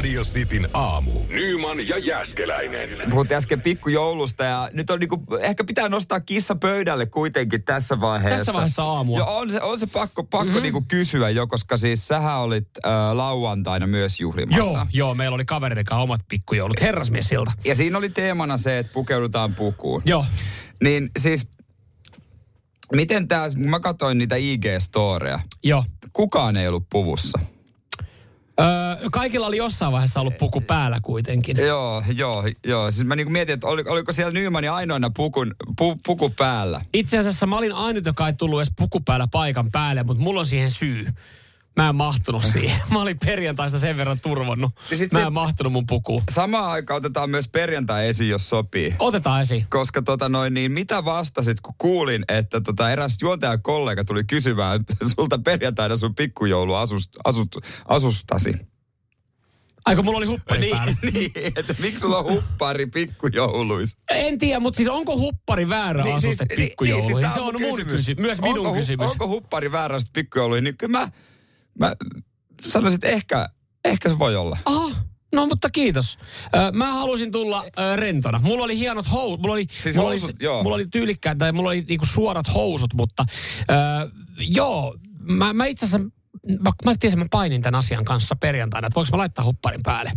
Radio Cityn aamu. Nyman ja Jäskeläinen. Puhuttiin äsken pikkujoulusta ja nyt on niinku, ehkä pitää nostaa kissa pöydälle kuitenkin tässä vaiheessa. Tässä vaiheessa aamua. Ja on se, on se pakko, pakko mm-hmm. niinku kysyä jo, koska siis sähän olit äh, lauantaina myös juhlimassa. Joo, joo, meillä oli kavereiden kanssa omat pikkujoulut herrasmiesiltä. Ja siinä oli teemana se, että pukeudutaan pukuun. Joo. Niin siis, miten tää, kun mä katsoin niitä IG-storeja, Joo. kukaan ei ollut puvussa. Öö, kaikilla oli jossain vaiheessa ollut puku päällä kuitenkin. Joo, joo, joo. Siis mä niinku mietin, että oli, oliko siellä Nymanin ainoana pukun, pu, puku päällä. Itse asiassa mä olin ainut, joka ei tullut edes puku päällä paikan päälle, mutta mulla on siihen syy. Mä en mahtunut siihen. Mä olin perjantaista sen verran turvonnut. Ja sit Mä se- en mahtunut mun pukuun. Samaan aikaan otetaan myös perjantai esiin, jos sopii. Otetaan esiin. Koska tota noin, niin mitä vastasit, kun kuulin, että tota eräs juontajakollega tuli kysymään sulta perjantaina sun pikkujoulu asust, asust, asustasi. Aiko mulla oli huppari Niin, päällä. niin, että miksi sulla on huppari pikkujouluissa? En tiedä, mutta siis onko huppari väärä niin, asuste niin, pikkujouluihin? niin, siis se tää on mun kysymys. kysymys. Myös minun onko, kysymys. Onko huppari väärä asuste pikkujouluihin? Niin kyllä mä, mä sanoisin, että ehkä, ehkä se voi olla. Aha, no mutta kiitos. Mä halusin tulla rentona. Mulla oli hienot housut. Mulla oli, Siis mulla housut, oli, joo. mulla oli tyylikkäät tai mulla oli niinku suorat housut, mutta ö, joo, mä, mä itse asiassa Mä, mä tiesin, mä painin tämän asian kanssa perjantaina, että voiko mä laittaa hupparin päälle,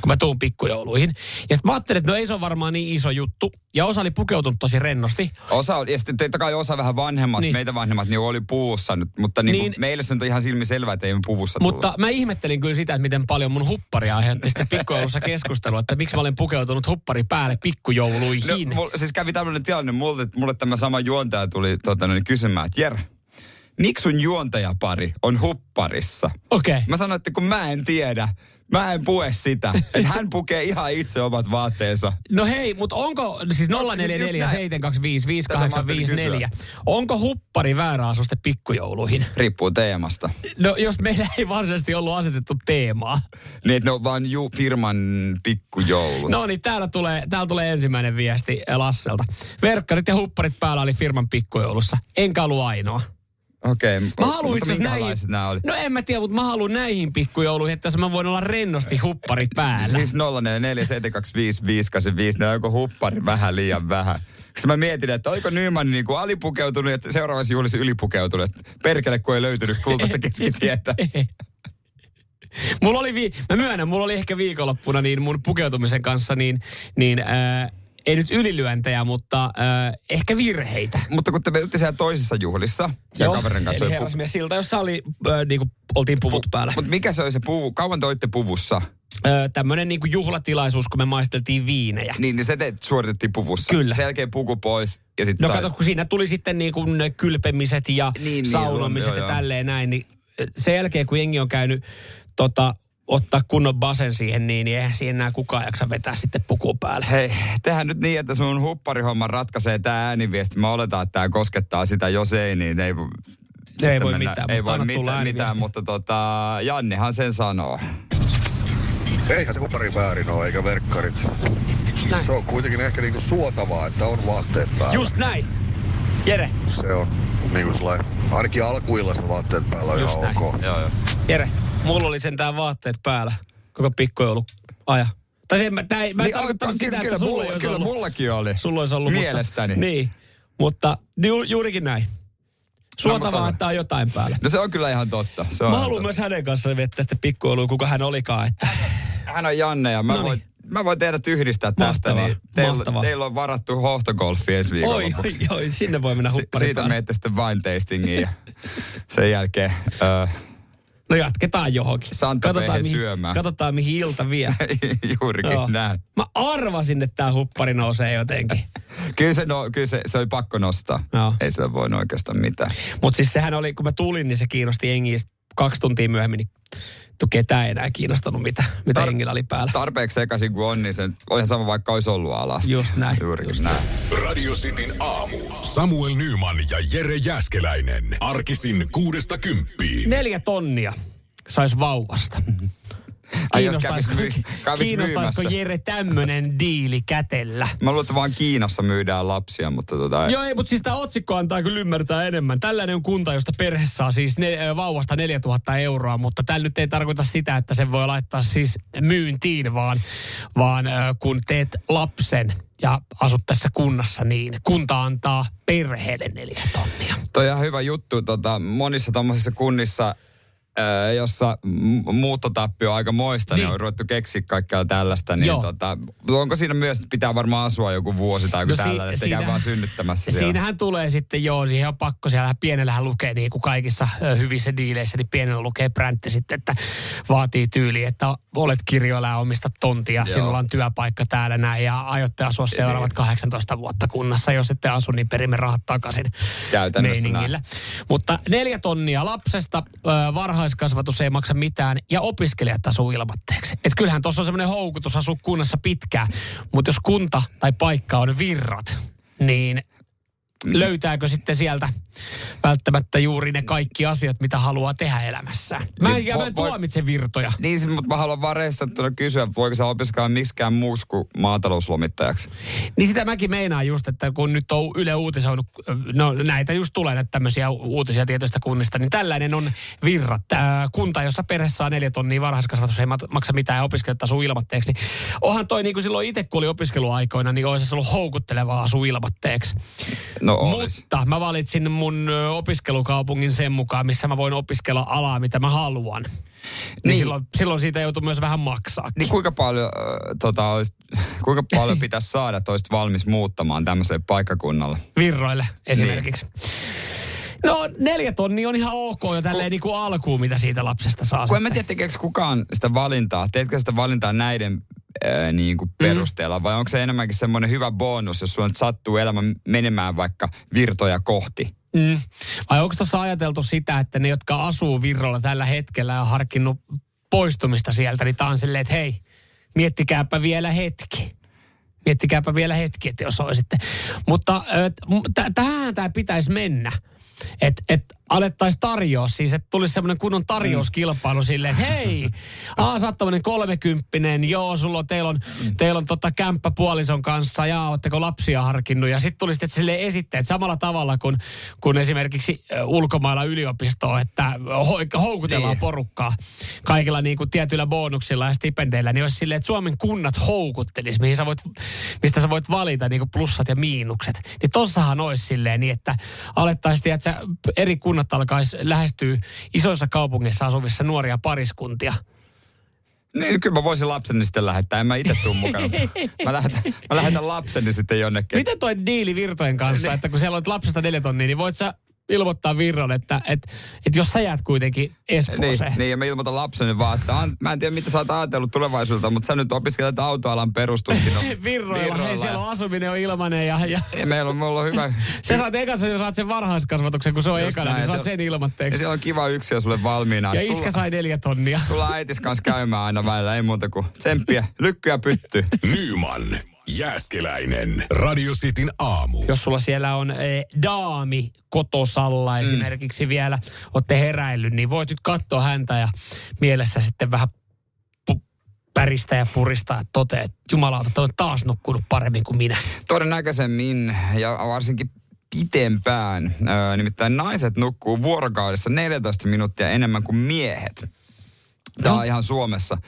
kun mä tuun pikkujouluihin. Ja sitten mä ajattelin, että no ei se ole varmaan niin iso juttu. Ja osa oli pukeutunut tosi rennosti. Osa, ja sitten totta kai osa vähän vanhemmat, Niin. niin. meitä vanhemmat, niin oli puvussa nyt. Mutta niin Niin. niin, meille se on ihan silmi selvää, että ei me puvussa Mutta tulla. mä ihmettelin kyllä sitä, että miten paljon mun huppari aiheutti sitten pikkujoulussa keskustelua, että miksi mä olen pukeutunut huppari päälle pikkujouluihin. No, mul, siis kävi tämmöinen tilanne, mulle, mulle tämä sama juontaja tuli tota, noin, kysymään, että Jer, miksi sun juontajapari on hupparissa? Okei. Okay. Mä sanoin, että kun mä en tiedä, mä en pue sitä. Että hän pukee ihan itse omat vaatteensa. No hei, mutta onko, siis 044 725 5854, onko huppari väärä asuste pikkujouluihin? Riippuu teemasta. No jos meillä ei varsinaisesti ollut asetettu teemaa. Niin, on vaan ju, firman pikkujoulut. No niin, täällä tulee, täällä tulee ensimmäinen viesti Lasselta. Verkkarit ja hupparit päällä oli firman pikkujoulussa. Enkä ollut ainoa. Okei, okay. Mä haluan itse näihin, nämä oli? no en mä tiedä, mutta mä haluan näihin pikkujouluihin, että mä voin olla rennosti huppari päällä. Siis 0447255854, ne onko huppari vähän liian vähän. Koska mä mietin, että oliko Nyman niin kuin alipukeutunut ja seuraavassa juhlissa ylipukeutunut. Perkele, kun ei löytynyt kultaista keskitietä. mulla oli, vi- mä myönnän, mulla oli ehkä viikonloppuna niin mun pukeutumisen kanssa niin, niin ää, ei nyt ylilyöntejä, mutta ää, ehkä virheitä. Mutta kun te menitte siellä toisessa juhlissa, ja kaverin kanssa eli oli pu- herrasmies silta, jossa oli, ää, niinku, oltiin puvut päällä. Mutta mikä se oli se puvu? Kauan te olitte puvussa? Ää, tämmönen niinku juhlatilaisuus, kun me maisteltiin viinejä. Niin, niin se te suoritettiin puvussa. Kyllä. Sen jälkeen puku pois ja sitten No kato, kun siinä tuli sitten niin kuin ne kylpemiset ja Niin, niin, saunomiset joo, ja joo. tälleen näin, niin sen jälkeen kun jengi on käynyt tota, ottaa kunnon basen siihen, niin, niin eihän siihen enää kukaan jaksa vetää sitten puku päälle. Hei, tehdään nyt niin, että sun hupparihomman ratkaisee tämä ääniviesti. Mä oletan, että tämä koskettaa sitä. Jos ei, niin ei, vo- sitten voi mitään, Ei voi mitään, mitään, mutta tota, Jannehan sen sanoo. Eihän se kupari väärin ole, eikä verkkarit. Se on kuitenkin ehkä niinku suotavaa, että on vaatteet päällä. Just näin. Jere, Se on niinku sellainen, ainakin alkuillasta vaatteet päällä on Just ihan näin. ok. Joo, joo. Jere, mulla oli sentään vaatteet päällä koko pikkujoulu aja. Tai sen, mä, tää ei, mä en Niin, tarkoittanut sitä, kyllä että sulla mulla- kyllä ollut. mullakin oli. Sulla olisi ollut. Mielestäni. Mutta, niin, mutta ju, juurikin näin. Suotavaa, että on jotain päällä. No se on kyllä ihan totta. Se on Mä haluan myös hänen kanssaan viettää sitä pikkujoulua, kuka hän olikaan. Että Hän on Janne ja mä, Noniin. voin, mä voin teidät yhdistää tästä. Mahtavaa, Niin teillä, teillä on varattu hohtogolfi ensi oi, viikonlopuksi. oi, oi, sinne voi mennä Si- huppari siitä päälle. menette sitten wine tastingiin ja sen jälkeen ö, No jatketaan johonkin. Santa Fehen mihin, syömään. katsotaan, mihin ilta vie. juurikin Joo. näin. Mä arvasin, että tämä huppari nousee jotenkin. Kyllä, se, no, kyllä se, se oli pakko nostaa. Joo. Ei sillä voinut oikeastaan mitään. Mutta siis sehän oli, kun mä tulin, niin se kiinnosti jengiä. Kaksi tuntia myöhemmin, niin tu ketään enää kiinnostanut, mitä, mitä Tar- hengillä oli päällä. Tarpeeksi sekaisin kuin on, niin se on ihan sama vaikka olisi ollut alas. Just näin. Juuri just näin. Radio Cityn aamu. Samuel Nyman ja Jere Jäskeläinen. Arkisin kuudesta kymppiin. Neljä tonnia sais vauvasta. Ai jos kävis, Kiinnostaisiko, myy, kävis kiinnostaisiko myymässä. Jere tämmönen diili kätellä? Mä luulen, että vaan Kiinassa myydään lapsia, mutta tota... Joo, ei, mutta siis tämä otsikko antaa kyllä ymmärtää enemmän. Tällainen on kunta, josta perhe saa siis ne, vauvasta 4000 euroa, mutta tämä nyt ei tarkoita sitä, että sen voi laittaa siis myyntiin, vaan, vaan kun teet lapsen ja asut tässä kunnassa, niin kunta antaa perheelle neljä tonnia. Toi on hyvä juttu. Tota, monissa tuommoisissa kunnissa, jossa muuttotappio on aika moista, niin, Niin. niin on ruvettu keksiä kaikkea tällaista. Niin Joo. tota, onko siinä myös, että pitää varmaan asua joku vuosi tai joku No si- tällainen, että siinä- vaan synnyttämässä siellä? Siinähän tulee sitten, joo, siihen on pakko, siellä pienellähän lukee niin kuin kaikissa hyvissä diileissä, niin pienellä lukee präntti sitten, että vaatii tyyli, että olet kirjoilla ja omista tontia, Joo. sinulla on työpaikka täällä näin ja aiotte asua seuraavat 18 vuotta kunnassa. Jos ette asu, niin perimme rahat takaisin Käytännössä. Mutta neljä tonnia lapsesta, ö, varhaiskasvatus ei maksa mitään ja opiskelijat asuu ilmatteeksi. Et kyllähän tuossa on semmoinen houkutus asua kunnassa pitkään, mutta jos kunta tai paikka on virrat, niin löytääkö sitten sieltä välttämättä juuri ne kaikki asiat, mitä haluaa tehdä elämässään. Mä, Niin, mä vo- en voi- tuomitse virtoja. Niin, se- mutta mä haluan vaan kysyä, voiko sä opiskella miksikään muuksi kuin maatalouslomittajaksi? Niin sitä mäkin meinaan just, että kun nyt on Yle uutisoinut, no näitä just tulee näitä tämmöisiä uutisia tietystä kunnista, niin tällainen on virrat. Tää kunta, jossa perhe saa neljä tonnia varhaiskasvatus, ei maksa mitään ja opiskelijat asuu ilmatteeksi. Niin onhan toi niin kuin silloin itse, kun oli opiskeluaikoina, niin olisi ollut houkuttelevaa asua ilmatteeksi. No olis. Mutta mä valitsin mun opiskelukaupungin sen mukaan, missä mä voin opiskella alaa, mitä mä haluan. Niin, Niin. Silloin, silloin siitä joutuu myös vähän maksaa. Niin kuinka paljon, äh, tota, olis, kuinka paljon pitäisi saada, että olisit valmis muuttamaan tämmöiselle paikkakunnalle? Virroille esimerkiksi. No neljä tonni on ihan ok jo tälleen niin kuin alkuun, mitä siitä lapsesta saa. Kun en mä tiedä, tekeekö kukaan sitä valintaa. Teetkö sitä valintaa näiden ää, niin kuin perusteella, vai onko se enemmänkin semmoinen hyvä bonus, jos sulla sattuu elämä menemään vaikka virtoja kohti? Mm. Vai onko tuossa ajateltu sitä, että ne, jotka asuu Virrolla tällä hetkellä ja on harkinnut poistumista sieltä, niin tää on silleen, että hei, miettikääpä vielä hetki. Miettikääpä vielä hetki, että jos olisitte. Mutta äh, tähän tämä pitäisi mennä. Että et alettaisiin tarjoa siis, että tulisi semmoinen kunnon tarjouskilpailu silleen, että hei, aa, sä oot kolmekymppinen, joo, sulla on, teillä on, teillä on tota kämppä puolison kanssa, ja ootteko lapsia harkinnut, ja sitten tulisi silleen esitteet samalla tavalla kuin, kuin esimerkiksi ulkomailla yliopistoon, että ho- houkutellaan Niin. porukkaa kaikilla niin kuin tietyillä bonuksilla ja stipendeillä, niin olisi silleen, että Suomen kunnat houkuttelisi, mihin sä voit, mistä sä voit valita niin kuin plussat ja miinukset. Niin tossahan olisi silleen niin, että alettaisiin, että eri kunnat alkaisi lähestyä isoissa kaupungeissa asuvissa nuoria pariskuntia. Niin, kyllä mä voisin lapseni sitten lähettää. En mä itse tuu mukana. Mä lähetän, mä lähetän lapseni sitten jonnekin. Miten toi diili virtojen kanssa, että kun siellä on lapsesta neljä tonnia, niin voit sä ilmoittaa Virron, että et, et jos sä jäät kuitenkin Niin, Espooseen. niin, ja mä ilmoitan lapseni vaan, että an, mä en tiedä mitä sä oot ajatellut tulevaisuudelta, mutta sä nyt opiskelet autoalan perustutkinnon. Virroilla, hei, siellä on asuminen on ilmanen ja, ja Ja meillä on, meillä on hyvä... sä saat ekassa, jos saat sen varhaiskasvatuksen, kun se on ekana, niin se saat on- sen Ja ilmatteeksi. siellä on kiva yksi sulle valmiina. Ja iskä sai neljä tonnia. Tulla äitis kanssa käymään aina välillä, ei muuta kuin tsemppiä, lykkyä pytty. Nyman, Jääskeläinen. Radio Cityn aamu. Jos sulla siellä on eh, daami kotosalla Mm. esimerkiksi vielä, olette heräillyt, niin voit nyt katsoa häntä ja mielessä sitten vähän päristä ja puristaa, että toteaa, että jumalauta, on taas nukkunut paremmin kuin minä. Todennäköisemmin ja varsinkin pitempään. Öö, nimittäin naiset nukkuu vuorokaudessa 14 minuuttia enemmän kuin miehet. Tämä on ihan Suomessa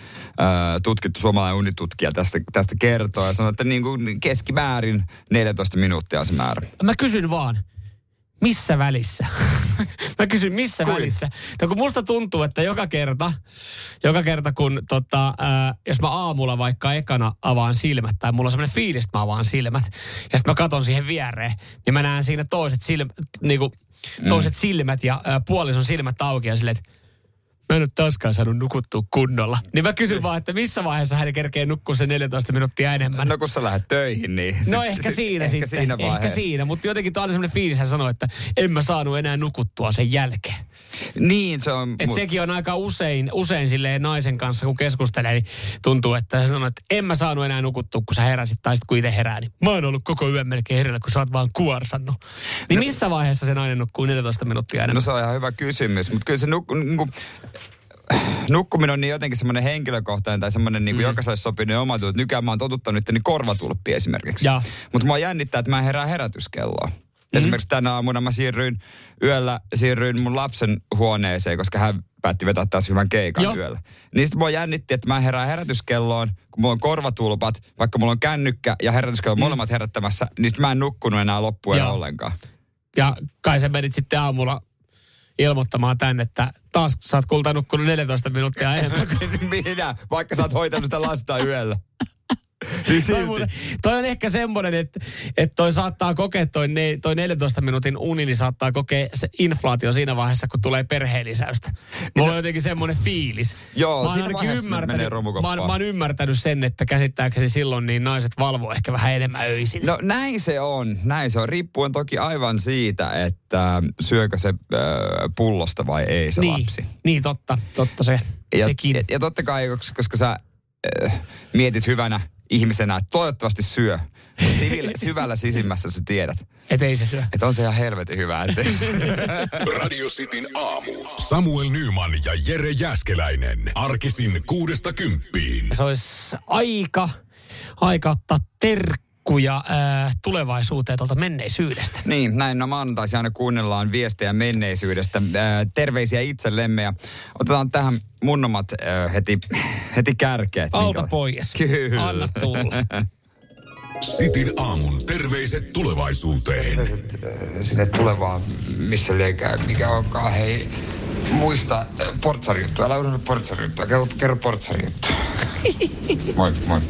tutkittu, suomalainen unitutkija tästä, tästä kertoo ja sanoo, että niin kuin keskimäärin 14 minuuttia on se määrä. Mä kysyn vaan, missä välissä? mä kysyn, missä Kuin? välissä? No kun musta tuntuu, että joka kerta, joka kerta kun tota, ää, jos mä aamulla vaikka ekana avaan silmät, tai mulla on semmoinen fiilis, että mä avaan silmät, ja sitten mä katon siihen viereen, niin mä näen siinä toiset, silmät, niinku, toiset mm. silmät ja ää, puolison silmät auki ja silleen, että mä en ole taaskaan saanut nukuttua kunnolla. Niin mä kysyn vaan, että missä vaiheessa hän kerkee nukkua se 14 minuuttia enemmän. No kun sä lähdet töihin, niin... No sit- ehkä sit- siinä ehkä sitten. siinä ehkä siinä, mutta jotenkin tuo aina semmoinen fiilis, hän sanoi, että en mä saanut enää nukuttua sen jälkeen. Niin, se on... Et sekin on aika usein, usein silleen naisen kanssa, kun keskustelee, niin tuntuu, että se sanoo, että en mä saanut enää nukuttua, kun sä heräsit, tai sitten kun itse herää, niin mä oon ollut koko yön melkein hereillä, kun sä oot vaan kuorsannut. Niin missä vaiheessa se nainen nukkuu 14 minuuttia No enemmän? se on ihan hyvä kysymys, mutta kyllä se nuk- niinku, nukkuminen on niin jotenkin semmoinen henkilökohtainen tai semmoinen niin kuin mm. jokaiselle sopinen oma tunne. Nykyään mä oon totuttanut itteni korvatulppi esimerkiksi. Mutta mua jännittää, että mä en herää herätyskelloa. Esimerkiksi tänä aamuna mä siirryin yöllä, siirryin mun lapsen huoneeseen, koska hän päätti vetää taas hyvän keikan Joo. yöllä. Niin sit mua jännitti, että mä en herää herätyskelloon, kun mulla on korvatulpat, vaikka mulla on kännykkä ja herätyskello mm. molemmat herättämässä, niin sit mä en nukkunut enää loppuun ollenkaan. Ja kai sä menit sitten aamulla ilmoittamaan tänne, että taas sä oot kulta nukkunut 14 minuuttia enemmän. Minä, vaikka sä oot hoitanut sitä lasta yöllä. Niin Toi, muuten, toi on ehkä semmoinen, että, että toi saattaa kokea, toi, ne, toi 14 minuutin uni, niin saattaa kokea se inflaatio siinä vaiheessa, kun tulee perheellisäystä. Mulla on jotenkin semmoinen fiilis. Joo, mä siinä ymmärtänyt, mä, oon, mä oon ymmärtänyt sen, että käsittääkseni silloin niin naiset valvoo ehkä vähän enemmän öisin. No näin se on, näin se on. Riippuen toki aivan siitä, että syökö se äh, pullosta vai ei se niin, lapsi. niin, totta, totta se, Ja, sekin. ja, ja totta kai, koska, koska sä äh, mietit hyvänä ihmisenä, että toivottavasti syö. Sivillä, syvällä sisimmässä sä tiedät, Et ei se syö. että on se ihan helvetin hyvä. Että Radio Cityn aamu. Samuel Nyman ja Jere Jäskeläinen. Arkisin kuudesta kymppiin. Se olisi aika, aika ottaa terkkuja äh, tulevaisuuteen tuolta menneisyydestä. Niin, näin no maanantaisin aina kuunnellaan viestejä menneisyydestä. Ää, terveisiä itsellemme ja otetaan tähän mun omat ää, heti, heti kärkeet. Alta minkä- pois. Kyllä. Anna tulla. Sitin aamun terveiset tulevaisuuteen. sinne tulevaan, missä liekää, mikä onkaan. Hei, muista äh, portsarijuttua. Älä unohda portsarijuttua. Kerro, kerro portsarijuttua. moi, moi.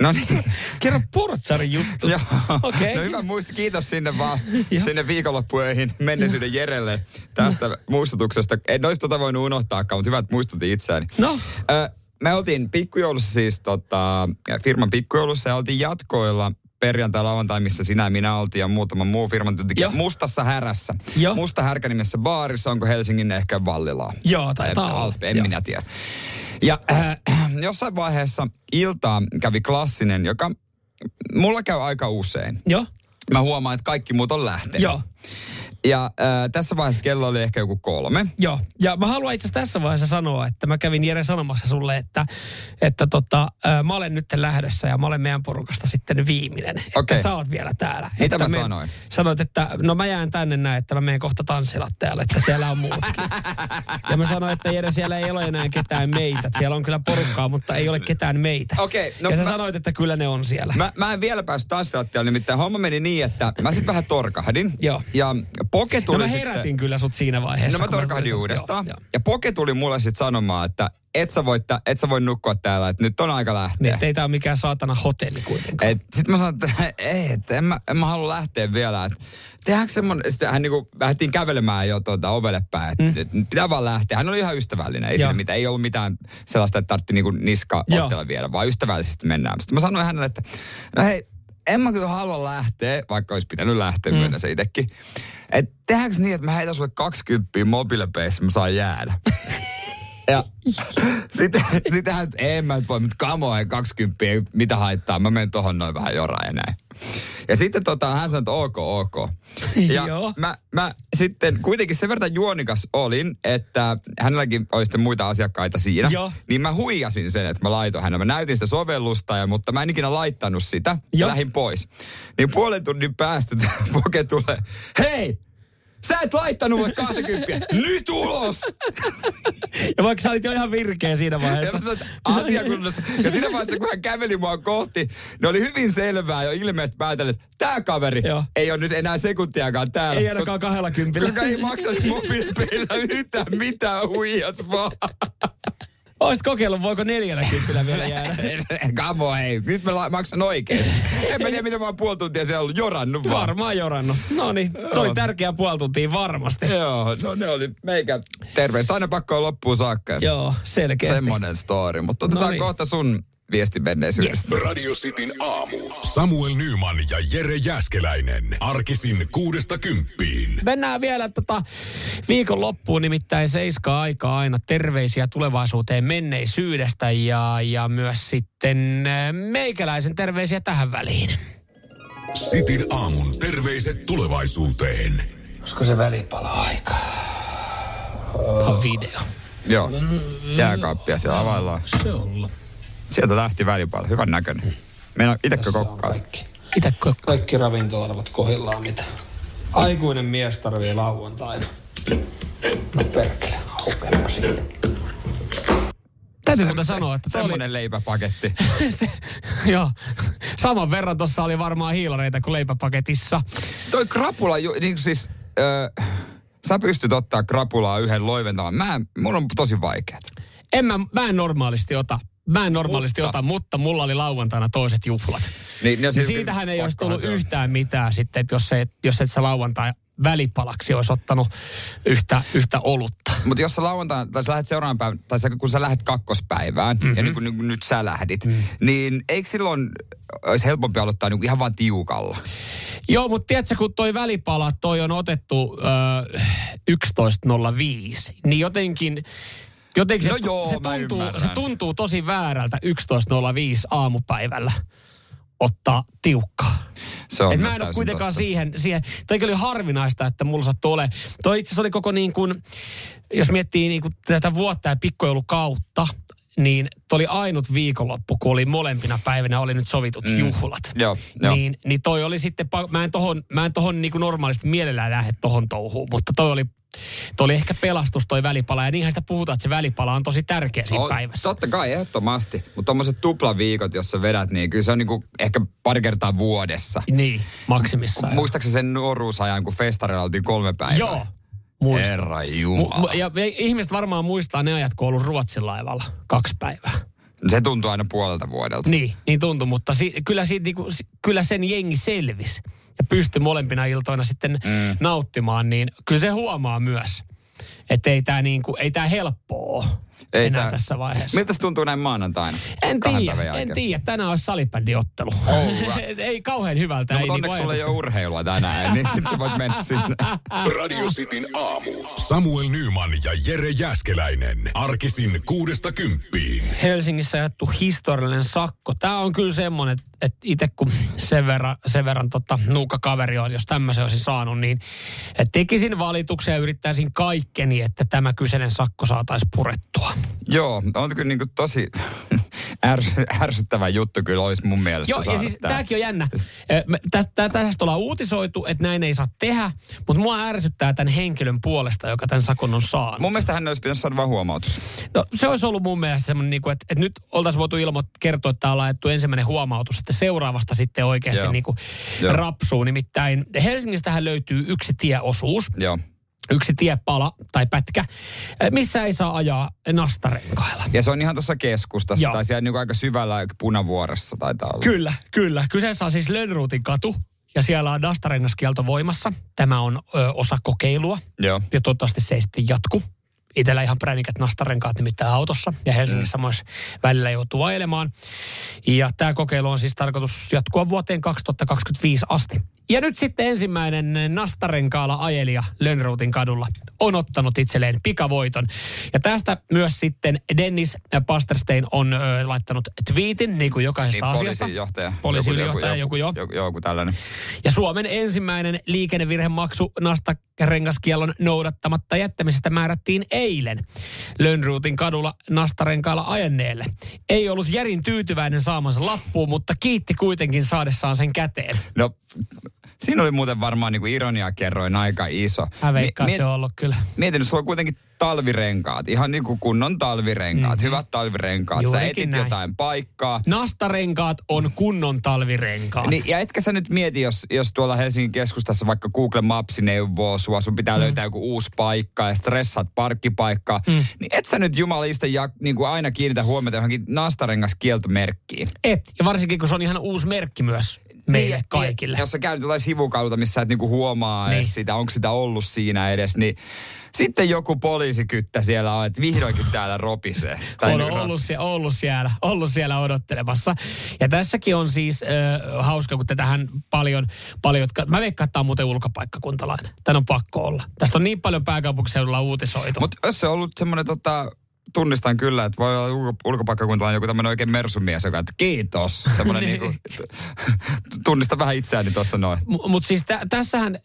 No niin. Kerro portsarin juttu. Joo. Okei. No hyvä muisti. Kiitos sinne vaan Joo. sinne viikonloppuihin menneisyyden Jerelle tästä muistutuksesta. En olisi tota voinut unohtaakaan, mutta hyvä, että muistutin itseäni. No. Ö, me oltiin pikkujoulussa siis tota, firman pikkujoulussa ja oltiin jatkoilla perjantai lauantai, missä sinä ja minä oltiin ja muutama muu firman työntekijä Joo. mustassa härässä. Joo. Musta härkä nimessä baarissa, onko Helsingin ehkä Vallilaa? Joo, olla. Alppi, en Joo. minä tiedä. Ja äh, jossain vaiheessa iltaa kävi klassinen, joka mulla käy aika usein. Joo. Mä huomaan, että kaikki muut on lähtenyt. Joo. Ja äh, tässä vaiheessa kello oli ehkä joku kolme. Joo, ja mä haluan itse asiassa tässä vaiheessa sanoa, että mä kävin Jere sanomassa sulle, että, että tota, ää, mä olen nyt lähdössä ja mä olen meidän porukasta sitten viimeinen. Okei. Että sä oot vielä täällä. Mitä että mä me- sanoin? Sanoit, että no mä jään tänne näin, että mä menen kohta tanssilattealle, että siellä on muutkin. ja mä sanoin, että Jere siellä ei ole enää ketään meitä. Että siellä on kyllä porukkaa, mutta ei ole ketään meitä. Okei, no ja sä mä- sanoit, että kyllä ne on siellä. Mä, mä en vielä päässyt tanssilattialle, nimittäin homma meni niin, että mä sitten vähän torkahdin. Joo. Ja Poke no tuli mä sitten... herätin kyllä sut siinä vaiheessa. No mä torkahdin uudestaan. Joo, joo. Ja Poke tuli mulle sitten sanomaan, että et sä, voi, et sä voi nukkua täällä, että nyt on aika lähteä. Niin, ei tää ole mikään saatana hotelli kuitenkaan. Sitten mä sanoin, että ei, että en mä, en mä halua lähteä vielä. Että tehdäänkö semmoinen, sitten hän niinku lähdettiin kävelemään jo tuota ovelle päin, että mm. et pitää vaan lähteä. Hän oli ihan ystävällinen, ei, siinä mitään, ei ollut mitään sellaista, että tarvitsi niinku niska ottella vielä, vaan ystävällisesti mennään. Sitten mä sanoin hänelle, että no hei, en mä kyllä halua lähteä, vaikka olisi pitänyt lähteä, mm. myönnä se itsekin. Että tehdäänkö niin, että mä heitän sulle 20 mobiilepeissa, mä saan jäädä. Ja sitten, sitten hän, en mä nyt voi, mutta kamoin 20, ei mitä haittaa, mä menen tohon noin vähän joraan ja näin. Ja sitten tota, hän sanoi, että ok, ok. Ja Joo. mä, mä sitten kuitenkin sen verran juonikas olin, että hänelläkin oli sitten muita asiakkaita siinä. Joo. Niin mä huijasin sen, että mä laitoin hänelle. Mä näytin sitä sovellusta, ja, mutta mä en ikinä laittanut sitä. Ja Joo. lähdin pois. Niin puolen tunnin päästä poke tulee, hei! Sä et laittanut mulle 20. Nyt ulos! Ja vaikka sä olit jo ihan virkeä siinä vaiheessa. asiakunnassa. ja siinä vaiheessa, kun hän käveli mua kohti, ne oli hyvin selvää jo ilmeisesti päätellä, että tämä kaveri Joo. ei ole nyt enää sekuntiakaan täällä. Ei ainakaan kahdella kympillä. Koska ei maksanut mobiilipeillä yhtään mitään huijas vaan. Oisit kokeillut, voiko neljällä kympillä vielä jäädä. Kamo, ei. Nyt mä la- maksan oikein. En mä tiedä, mitä mä oon puoli tuntia siellä ollut jorannut vaan. Varmaan jorannut. No niin, se oli tärkeä puoli tuntia varmasti. Joo, no ne oli meikä terveistä. Aina pakko on loppuun saakka. Joo, selkeästi. Semmoinen story. Mutta otetaan No niin. kohta sun viesti menneisyydestä. Yes. Radio Cityn aamu. Samuel Nyman ja Jere Jäskeläinen. Arkisin kuudesta kymppiin. Mennään vielä tota viikon loppuun, nimittäin seiska aikaa aina terveisiä tulevaisuuteen menneisyydestä ja, ja myös sitten äh, meikäläisen terveisiä tähän väliin. Sitin aamun terveiset tulevaisuuteen. Olisiko se välipala-aika? Tämä on video. Joo, jääkaappia siellä availlaan. Se olla. Sieltä lähti välipala, hyvän näköinen. Tässä on kokkaa? kaikki. Itse kokka. Kaikki ravintoarvot kohillaan, mitä aikuinen mies tarvii lauantaina. No perkele, haukeema siitä. Täytyy muuten sanoa, että toi oli, Semmoinen leipäpaketti. se, joo, saman verran tuossa oli varmaan hiilareita kuin leipäpaketissa. Toi krapula, ju- niin kuin siis, ö, sä pystyt ottaa krapulaa yhden loiventamaan. Mä, en- mulla on tosi vaikeet. En mä, mä en normaalisti ota. Mä en normaalisti Mutta- ota, mutta mulla oli lauantaina toiset juhlat. Niin, no siis- siitähän ei olisi tullut yhtään mitään sitten, että jos, se, jos et sä lauantai välipalaksi olisi ottanut yhtä, yhtä olutta. Mutta jos sä lauantaina, tai sä lähdet seuraavan päivän, tai sä, kun sä lähdet kakkospäivään, mm-hmm. ja niin kuin, niin kuin nyt sä lähdit, mm. niin eikö silloin olisi helpompi aloittaa niin kuin ihan vaan tiukalla? Joo, mutta tiedätkö, kun toi välipala, toi on otettu ö, 11.05, niin jotenkin... Jotenkin No se, joo, se, tuntuu, se tuntuu tosi väärältä 11.05 aamupäivällä ottaa tiukkaa. Se on Et mä en ole kuitenkaan totta. siihen, siihen, toikin oli harvinaista, että mulla sattui ole. Toi itse asiassa oli koko niin kuin, jos miettii niin kuin tätä vuotta ja pikkujoulukautta, niin toi oli ainut viikonloppu, kun oli molempina päivinä oli nyt sovitut mm. juhlat. Joo, joo. Niin, niin toi oli sitten, mä en tohon, mä en tohon niin kuin normaalisti mielellään lähde tohon touhuun, mutta toi oli, toi oli ehkä pelastus toi välipala. Ja niinhän sitä puhutaan, että se välipala on tosi tärkeä siinä On, päivässä. Totta kai, ehdottomasti. Mutta tommoset tuplaviikot, jos sä vedät, niin kyllä se on niinku ehkä pari kertaa vuodessa. Niin, maksimissaan. Muistaakseni sen nuoruusajan, kun festarilla oltiin kolme päivää? Joo, muistan. Herra Jumala. mu- ja ihmiset varmaan muistaa ne ajat, kun on ollut Ruotsin laivalla kaksi päivää. Se tuntuu aina puolelta vuodelta. Niin, niin tuntui, mutta si- kyllä, siitä, niinku, si- kyllä sen jengi selvisi ja pystyi molempina iltoina sitten mm. nauttimaan, niin kyllä se huomaa myös, että ei tämä niinku, ei tää helppoa Ei enää tää- tässä vaiheessa. Miltä se tuntuu näin maanantaina? En tiedä, en tiedä. Tänään olisi salibändiottelu. Alright. ei kauhean hyvältä. No, ei mutta niinku onneksi sulla ei ole urheilua tänään, niin sitten sä voit mennä sinne. Radio Cityn aamu. Samuel Nyman ja Jere Jäskeläinen. Arkisin kuudesta kymppiin. Helsingissä jaettu historiallinen sakko. Tämä on kyllä semmoinen, että itse kun sen verran, sen verran tota, nuuka kaveri on, jos tämmöisen olisi saanut, niin tekisin valituksen ja yrittäisin kaikkeni, että tämä kyseinen sakko saataisiin purettua. Joo, on kyllä niinku tosi ärs, ärsyttävä juttu kyllä olisi mun mielestä Joo, ja siis tää. tämäkin on jännä. Me- Tästä, tästä ollaan uutisoitu, että näin ei saa tehdä, mutta mua ärsyttää tämän henkilön puolesta, joka tämän sakon on saanut. Mun mielestä hän olisi pitänyt saada vain huomautus. No se olisi ollut mun mielestä semmoinen, niin kuin, että, että nyt oltaisiin voitu ilmo- kertoa, että tämä on laitettu ensimmäinen huomautus, että seuraavasta sitten oikeasti Joo. niin kuin Joo. rapsuu. Nimittäin Helsingistähän löytyy yksi tieosuus, Joo. Yksi tiepala tai pätkä, missä ei saa ajaa nastarenkailla. Ja se on ihan tuossa keskustassa, Joo. tai siellä niinku aika syvällä punavuoressa taitaa olla. Kyllä, kyllä. Kyseessä on siis Lönnruutin katu ja siellä on nastarengaskielto voimassa. Tämä on ö, osa kokeilua Joo. ja toivottavasti se ei sitten jatku. Itellä ihan pränikät nastarenkaat nimittäin autossa ja Helsingissä mm. myös välillä joutuu ajelemaan. Ja tämä kokeilu on siis tarkoitus jatkua vuoteen 2025 asti. Ja nyt sitten ensimmäinen nastarenkaalla ajelija Lönnruutin kadulla on ottanut itselleen pikavoiton. Ja tästä myös sitten Dennis Pasterstein on ö, laittanut tweetin, niin kuin jokaisesta Niin, asiasta. poliisijohtaja. Poliisiylijohtaja, joku, joku, joku, joku tällainen. ja Suomen ensimmäinen liikennevirhemaksu nastarengaskiellon noudattamatta jättämisestä määrättiin eilen Lönnruutin kadulla nastarenkailla ajenneelle. Ei ollut järin tyytyväinen saamansa lappuun, mutta kiitti kuitenkin saadessaan sen käteen. No, siinä oli muuten varmaan niinku ironiakerroin aika iso. Mä veikkaan, Mi- että se on ollut kyllä. Mietin, sulla on kuitenkin talvirenkaat, ihan niin kuin kunnon talvirenkaat, mm-hmm. hyvät talvirenkaat. Sä Juurikin etit näin. jotain paikkaa. Nastarenkaat on kunnon talvirenkaat. Niin, ja etkä sä nyt mieti, jos, jos tuolla Helsingin keskustassa vaikka Google Maps neuvoo sua, sun pitää mm. löytää joku uusi paikka ja stressaat parkkipaikkaa, mm. niin et sä nyt jumalista ja niin kuin aina kiinnitä huomiota johonkin nastarengaskieltomerkkiin. Et, ja varsinkin kun se on ihan uusi merkki myös. Meille Niin, kaikille. Jos sä käyt jotain sivukautta, missä sä et niinku huomaa Niin. edes sitä, onko sitä ollut siinä edes, niin sitten joku poliisikyttä siellä on, että vihdoinkin täällä ropisee. Tai on ro- ollut, sie- ollut, siellä, ollut siellä odottelemassa. Ja tässäkin on siis äh, hauska, kun tätähän paljon, paljon jotka, mä veikkaan, että tämä on muuten ulkopaikkakuntalainen. Tän on pakko olla. Tästä on niin paljon pääkaupunkiseudulla uutisoitu. Mutta jos se on ollut semmoinen tota, tunnistan kyllä, että voi olla ulko, ulkopaikkakuntalainen joku tämmöinen oikein mersumies, joka että kiitos. Semmoinen niinku, tunnistan vähän itseäni tuossa noin. Mutta siis tä, tässähän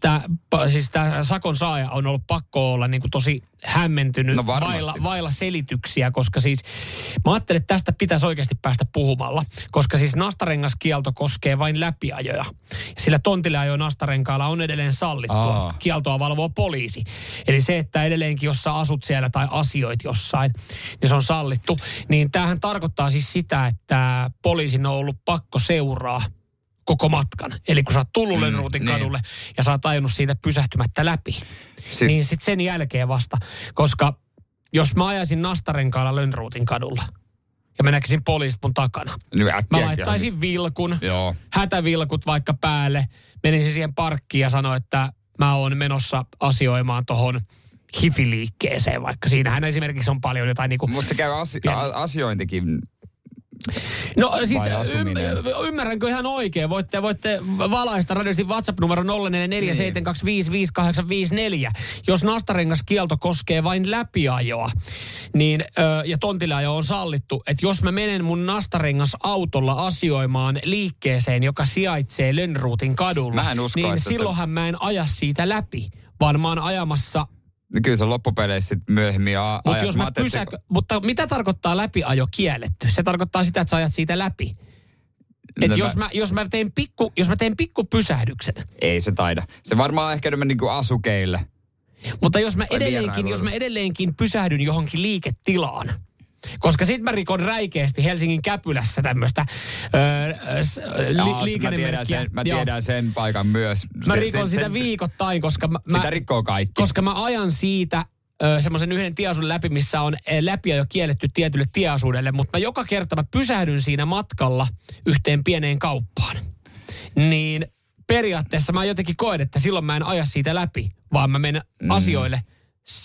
tämä siis sakon saaja on ollut pakko olla niinku tosi hämmentynyt No varmasti. vailla, vailla selityksiä, koska siis mä ajattelin, että tästä pitäisi oikeasti päästä puhumalla, koska siis nastarengaskielto koskee vain läpiajoja. Sillä tontille ajo nastarenkaalla on edelleen sallittua. Aa. Kieltoa valvoo poliisi. Eli se, että edelleenkin jos sä asut siellä tai asioit jossain, niin se on sallittu. Niin tämähän tarkoittaa siis sitä, että poliisin on ollut pakko seuraa koko matkan. Eli kun sä oot tullut mm, ruutin niin. kadulle ja sä oot ajanut siitä pysähtymättä läpi, Siis- niin sitten sen jälkeen vasta. Koska jos mä ajaisin Nastarenkaalla Lönnruutin kadulla ja mä näkisin poliisit mun takana, Nyt mä laittaisin vilkun, Joo. hätävilkut vaikka päälle, menisin siihen parkkiin ja sanoin, että mä oon menossa asioimaan tohon hifiliikkeeseen, vaikka siinähän esimerkiksi on paljon jotain niinku... Mutta se käy asi- Pieni- a- asiointikin. No siis ym, ymmärränkö ihan oikein? Voitte, voitte valaista radiosti WhatsApp-numero 0447255854. Jos nastarengas kielto koskee vain läpiajoa, niin, ö, ja tontileajo on sallittu, että jos mä menen mun nastarengas autolla asioimaan liikkeeseen, joka sijaitsee Lönnruutin kadulla, Mä en uskoisi, niin silloinhan mä en aja siitä läpi, vaan mä oon ajamassa Kyllä se loppupeleissä sit myöhemmin a- mutta ajat- jos mä että pysäkö, mutta mitä tarkoittaa läpiajo kielletty? Se tarkoittaa sitä, että sä ajat siitä läpi. Et No jos, mä- mä, jos, mä teen pikku, jos mä teen pikku pysähdyksen, Ei se taida. Se varmaan ehkä enemmän niinku asukeille. mutta jos mä, edelleenkin, jos mä edelleenkin pysähdyn johonkin liiketilaan, koska sit mä rikon räikeästi Helsingin Käpylässä tämmöistä öö, s- li, Jaa, mä liikennemerkkiä. tiedän, sen, mä Joo. tiedän sen paikan myös. Mä Se- rikon se- sitä sen- viikoittain, koska mä, Sitä rikkoo kaikki. koska mä ajan siitä semmoisen yhden tieasun läpi, missä on läpi jo kielletty tietylle tieasuudelle, mutta mä joka kerta mä pysähdyn siinä matkalla yhteen pieneen kauppaan. Niin periaatteessa mä jotenkin koen, että silloin mä en aja siitä läpi, vaan mä menen mm. asioille,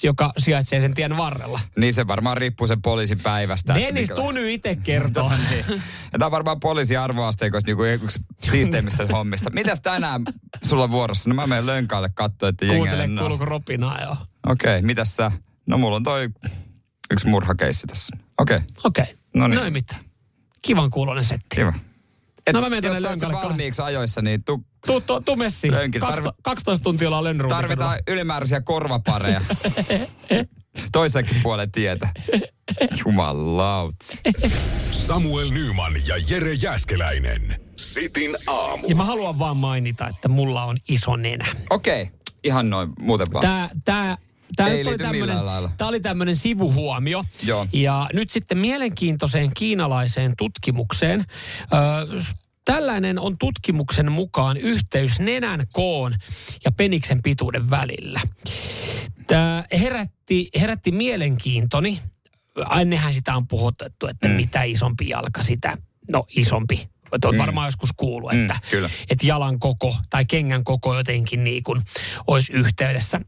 joka sijaitsee sen tien varrella. Niin se varmaan riippuu sen poliisin päivästä. Dennis Tuny itse kertoo. niin. Ja tämä on varmaan poliisin arvoasteikossa niinku yksi siisteimmistä hommista. Mitäs tänään sulla vuorossa? No mä menen lönkaalle katsoa, että jengi Kuuntele, no. kuuluuko ropinaa joo. Okei, okay, mitäs sä? No mulla on toi yksi murhakeissi tässä. Okei, okay, Okei, okay. No no niin. niin. mitään. Kivan kuulonen setti. kiva. Et No mä menen jos tuonne sä oot lönkalle valmiiksi ajoissa, niin tu, Tuu, tuu, tuu messiin. Lönkin. Tarvi- 12, 12 tuntia ollaan Lönnruutin tarvitaan ylimääräisiä korvapareja. Toisenkin puolen tietä. Jumalaut. Samuel Nyman ja Jere Jäskeläinen. Sitin aamu. Ja mä haluan vaan mainita, että mulla on iso nenä. Okei, okay. ihan noin muuten vaan. Tää, tää, tää, Ei oli tämmönen, tää oli tämmöinen sivuhuomio. Joo. Ja nyt sitten mielenkiintoiseen kiinalaiseen tutkimukseen. Ö, s- tällainen on tutkimuksen mukaan yhteys nenän koon ja peniksen pituuden välillä. Tämä herätti, herätti mielenkiintoni. Ennenhän sitä on puhutettu, että mm. mitä isompi jalka, sitä, no isompi. Olet mm. varmaan joskus kuullut, että, Mm, kyllä. että jalan koko tai kengän koko jotenkin niin kuin olisi yhteydessä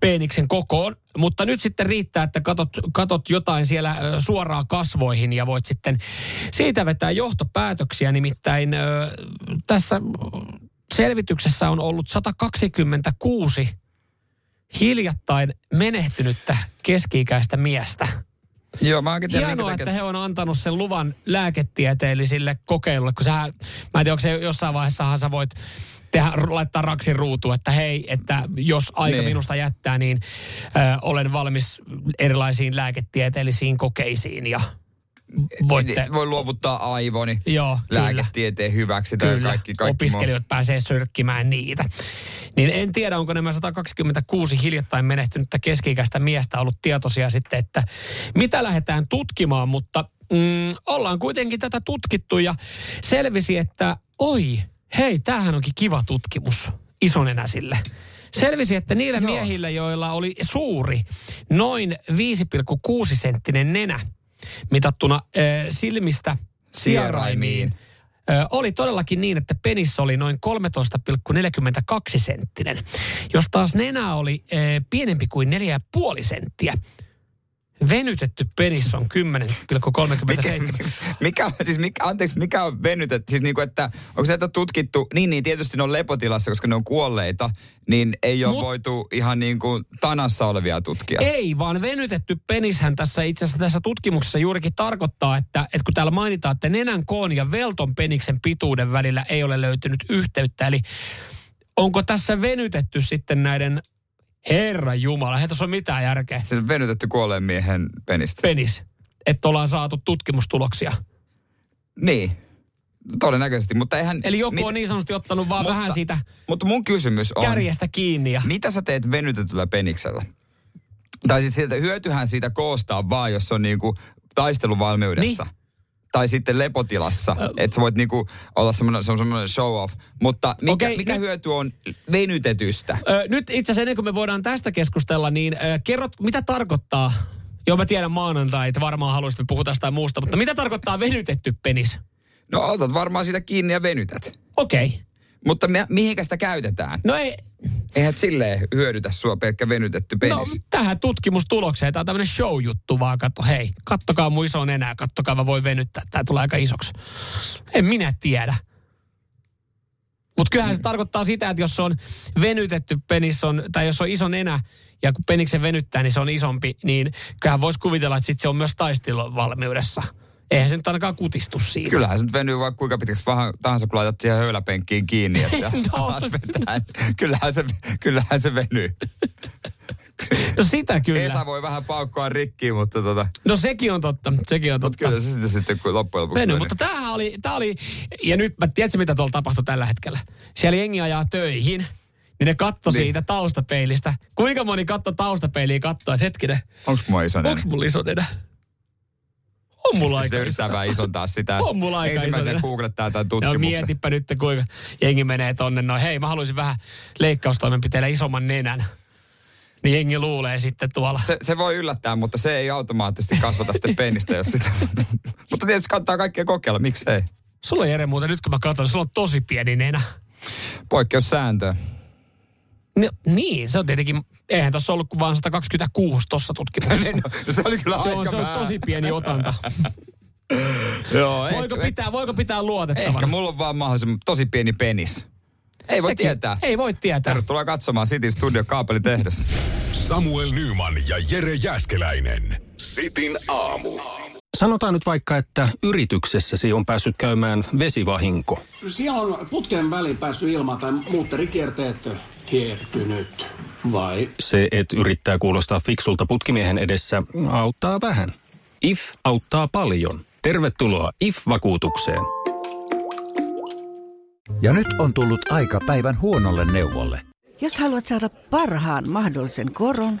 peeniksen kokoon. Mutta nyt sitten riittää, että katot, katot jotain siellä suoraan kasvoihin ja voit sitten siitä vetää johtopäätöksiä. Nimittäin tässä selvityksessä on ollut 126 hiljattain menehtynyttä keski-ikäistä miestä. Joo, mä Hienoa, takia- että he on antanut sen luvan lääketieteellisille kokeilulle, kun sä, mä en tiedä, onko se jossain vaiheessahan sä voit tehdä, laittaa raksin ruutu, että hei, että jos aika Niin. niin. minusta jättää, niin ö, olen valmis erilaisiin lääketieteellisiin kokeisiin ja voitte... Voi luovuttaa aivoni Joo, kyllä. lääketieteen hyväksi tai Kyllä, kaikki, kaikki opiskelijat pääsee sörkkimään niitä. Niin en tiedä, onko nämä 126 hiljattain menehtynyttä keski-ikäistä miestä ollut tietoisia sitten, että mitä lähdetään tutkimaan, mutta mm, ollaan kuitenkin tätä tutkittu ja selvisi, että oi, hei, tämähän onkin kiva tutkimus isonenäsille. Selvisi, että niillä Joo. miehillä, joilla oli suuri, noin 5,6 senttinen nenä, mitattuna äh, silmistä sieraimiin. Ö, oli todellakin niin, että penis oli noin 13,42 senttinen. Jos taas nenä oli ö, pienempi kuin 4,5 senttiä. Venytetty penis on 10,37. Mikä, on- siis mikä, anteeksi, mikä on venytetty? Siis niinku, että onko se että tutkittu, niin niin tietysti ne on lepotilassa, koska ne on kuolleita, niin ei ole Mut- voitu ihan niin kuin tanassa olevia tutkia. Ei, vaan venytetty penishän tässä itse asiassa tässä tutkimuksessa juurikin tarkoittaa, että, että kun täällä mainitaan, että nenän koon ja velton peniksen pituuden välillä ei ole löytynyt yhteyttä, eli onko tässä venytetty sitten näiden Herra Jumala, ei tässä ole mitään järkeä. Se on venytetty kuolleen miehen penistä. Penis, että ollaan saatu tutkimustuloksia. niin, todennäköisesti, mutta eihän... Eli joku mit- on niin sanotusti ottanut vaan Mutta- vähän siitä Mutta mun kysymys on... kärjestä kiinni. Ja, Mitä sä teet venytetyllä peniksellä? Tai siis sieltä hyötyhän siitä koostaa vaan, jos on niinku taisteluvalmiudessa. Niin. Tai sitten lepotilassa, että sä voit niinku olla semmoinen, semmoinen show off. Mutta mikä, Okei, mikä nyt- hyöty on venytetystä? Ö, nyt itse asiassa ennen kuin me voidaan tästä keskustella, niin ö, kerrot, mitä tarkoittaa, joo mä tiedän maanantai, että varmaan haluaisit, että me puhutaan jostain muusta, mutta mitä tarkoittaa venytetty penis? No otat varmaan siitä kiinni ja venytät. Okei. Okay. Mutta mi- mihinkä sitä käytetään? No ei, Eihän silleen hyödytä sua pelkkä venytetty penis. no tähän tutkimustulokseen, tämä on tämmöinen show-juttu vaan, katso, hei, kattokaa mun iso nenää, kattokaa mä voin venyttää, tämä tulee aika isoksi. En minä tiedä. Mutta kyllähän se tarkoittaa sitä, että jos on venytetty penis on, tai jos on iso nenä, ja kun peniksen venyttää, niin se on isompi, niin kyllähän voisi kuvitella, että sit se on myös taisteluvalmiudessa. Eihän se nyt ainakaan kutistu siitä. Kyllähän se nyt venyy vaikka kuinka pitkäksi vähän tahansa, kun laitat siihen höyläpenkkiin kiinni ja sitä No. Kyllähän se, kyllähän se venyy. No sitä kyllä. Esa voi vähän paukkoa rikkiin, mutta tota, No sekin on totta, sekin on mutta totta. kyllä se sitten, sitten kun loppujen lopuksi venyy. mutta tämähän oli, tää oli, ja nyt mä tiedätkö mitä tuolla tapahtui tällä hetkellä? Siellä jengi ajaa töihin, niin ne katto Niin. siitä taustapeilistä. Kuinka moni katto taustapeiliä katsoa, että hetkinen, Onks mua iso nenä? onks mulla iso nenä? On mulla Siis aika yrittää vähän isontaa sitä. On mulla aika iso Ensimmäisen nenä. googlettaa tämän No tutkimuksen. mietipä nyt, kuinka jengi menee tonne noin. Hei, mä haluaisin vähän leikkaustoimenpiteellä isomman nenän. Niin jengi luulee sitten tuolla. se, se voi yllättää, mutta se ei automaattisesti kasvata sitten penistä, jos sitä... mutta tietysti kannattaa kaikkea kokeilla, miksei? Sulla Jere muuten, nyt kun mä katson, sulla on tosi pieni nenä. Poikkeussääntö. No, niin, se on tietenkin, eihän tuossa ollut kuin vaan 126 tuossa tutkimuksessa. No, se oli kyllä se, on, aika se on tosi pieni otanta. Joo, Voiko ehkä, pitää, voiko pitää luotettavana? ehkä mulla on vaan mahdollisimman tosi pieni penis. Ei voi Sekin- tietää. Ei voi tietää. Tervetuloa katsomaan City Studio kaapelitehdas. Samuel Nyman ja Jere Jäskeläinen. Sitin aamu. Sanotaan nyt vaikka, että yrityksessäsi on päässyt käymään vesivahinko. Siellä on putken väliin päässyt ilma tai muutterikierteet hiertynyt. Vai? Se, että yrittää kuulostaa fiksulta putkimiehen edessä, auttaa vähän. IF auttaa paljon. Tervetuloa IF-vakuutukseen. Ja nyt on tullut aika päivän huonolle neuvolle. Jos haluat saada parhaan mahdollisen koron,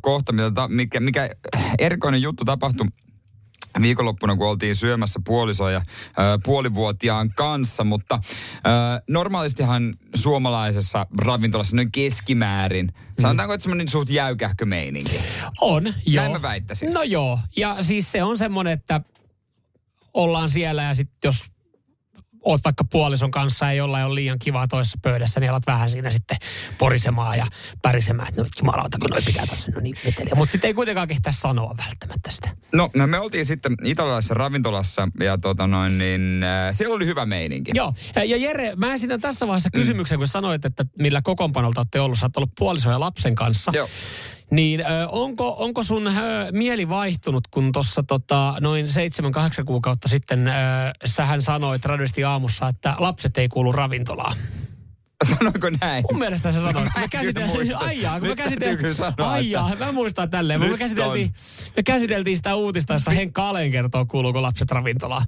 kohta, mitä mikä, mikä erikoinen juttu tapahtui viikonloppuna, kun oltiin syömässä puolisoja puolivuotiaan kanssa, mutta ö, normaalistihan suomalaisessa ravintolassa noin keskimäärin, sanotaanko, että semmoinen suht jäykähkö meininki. On, joo. Näin mä väittäisin. No joo, ja siis se on semmoinen, että ollaan siellä ja sitten jos oot vaikka puolison kanssa ja jollain on liian kivaa toisessa pöydässä, niin alat vähän siinä sitten porisemaan ja pärisemään, että no jumalauta, kun noi pitää tossa, no niin veteliä. Mutta sitten ei kuitenkaan kehtää sanoa välttämättä sitä. No, no me oltiin sitten italialaisessa ravintolassa ja tota noin, niin äh, siellä oli hyvä meininki. Joo, ja ja Jere, mä esitän tässä vaiheessa kysymyksen, kun sanoit, että millä kokoonpanolta olette ollut. Sä oot ollut puolison ja lapsen kanssa. Joo. Niin ö, onko, onko sun ö, mieli vaihtunut, kun tuossa tota, noin 7-8 kuukautta sitten ö, sähän sanoit radiosti aamussa, että lapset ei kuulu ravintolaan? Sanoiko näin? Mun mielestä se sanoi. No, mä kyllä käsiteltiin, aijaa, kun Nyt täytyy käsiteltiin, aijaa, että mä muistan tälleen, me käsiteltiin, me käsiteltiin sitä uutista, jossa Henkka Alen kertoo, kuuluuko lapset ravintolaan.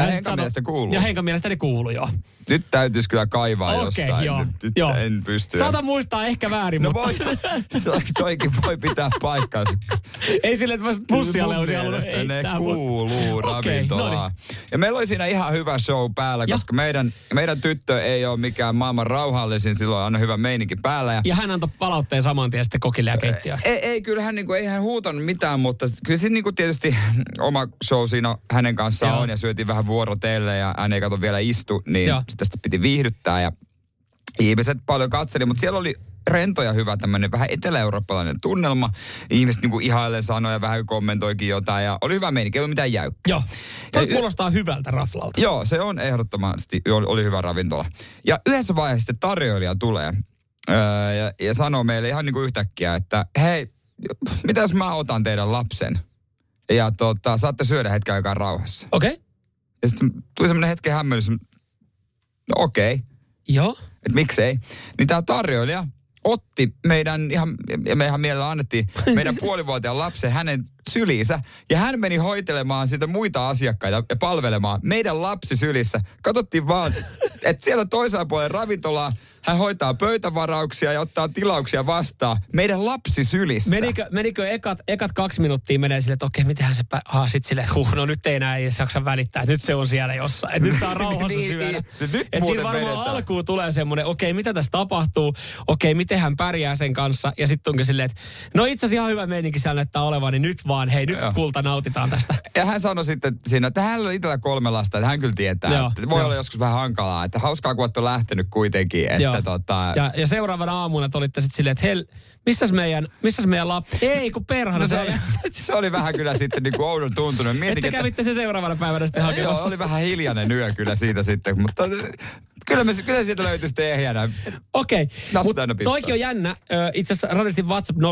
Hän Henkan mielestä kuuluu. Ja Henkan mielestä ne kuuluu, joo. Nyt täytyisi kyllä kaivaa Okei, jostain. joo, Nyt, nyt joo. en pysty. Saata muistaa ehkä väärin, No mutta voi, toi- toikin voi pitää paikkaansa. ei sille, että bussialle Mun olisin halunnut mielestä ne kuuluu Okei, ravintolaan. no niin. Ja meillä oli siinä ihan hyvä show päällä, Ja. koska meidän, meidän tyttö ei ole mikään maailman rauhallisin, silloin on aina hyvä meininki päällä. Ja Ja hän antoi palautteen saman tien sitten kokille ja keittiöön. ei, ei kyllähän niinku, ei hän huutanut mitään, mutta kyllä siinä niinku tietysti oma show siinä hänen kanssaan Joo. on ja syötiin vähän vuorotelle ja hän ei kato vielä istu, niin Joo. sitä sitä piti viihdyttää ja ihmiset paljon katseli, mutta siellä oli rento ja hyvä tämmöinen vähän etelä-eurooppalainen tunnelma. Ihmiset niinku ihailen sanoja, vähän kommentoikin jotain ja oli hyvä meininki, ei ollut mitään jäykkää. Joo. Toi Ja- kuulostaa hyvältä raflalta. Joo, se on ehdottomasti, oli, oli hyvä ravintola. Ja yhdessä vaiheessa sitten tarjoilija tulee öö, ja, ja sanoo meille ihan niin kuin yhtäkkiä, että hei, mitä jos mä otan teidän lapsen? Ja tota, saatte syödä hetken aikaa rauhassa. Okei. Okay. Ja sitten tuli semmoinen hetken hämmennys, no okei, okay, Joo. että miksei. Niin tämä tarjoilija otti meidän, ihan, ja me ihan mielellä annettiin meidän puolivuotiaan lapsen hänen syliinsä. Ja hän meni hoitelemaan sitä muita asiakkaita ja palvelemaan meidän lapsi sylissä. Katsottiin vaan, että siellä toisella puolella ravintolaa hän hoitaa pöytävarauksia ja ottaa tilauksia vastaan. Meidän lapsi sylissä. Menikö, menikö ekat, ekat kaksi minuuttia menee silleen, että okei, mitenhän se... Pä... Ah, sit että huh, no nyt ei enää ei jaksa välittää, nyt se on siellä jossain. Että nyt saa rauhassa Niin, syödä. niin. Nyt Et siinä varmaan vedetään. alkuun tulee semmoinen, okei, mitä tässä tapahtuu? Okei, miten hän pärjää sen kanssa? Ja sitten onkin silleen, että no itse asiassa ihan hyvä meininki siellä näyttää olevan, niin nyt vaan, hei, nyt Joo. kulta nautitaan tästä. Ja hän sanoi sitten siinä, että hänellä on itsellä kolme lasta, että hän kyllä tietää. Joo, että voi joo. olla joskus vähän hankalaa, että hauskaa kun olette lähtenyt kuitenkin. Että Joo. tota, Ja, ja seuraavana aamuna te olitte sitten silleen, että hel, missäs meidän, missäs meidän lapsi? Ei, kun perhana. No se, oli, se oli vähän kyllä sitten niin kuin oudon tuntunut. Mietin, Että kävitte se seuraavana päivänä sitten hakemassa. Joo, oli vähän hiljainen yö kyllä siitä sitten, mutta kyllä, me, kyllä siitä löytyi sitten ehjänä. Okei, Nasu mutta toikin on jännä. Itse asiassa radistin WhatsApp 0447255854.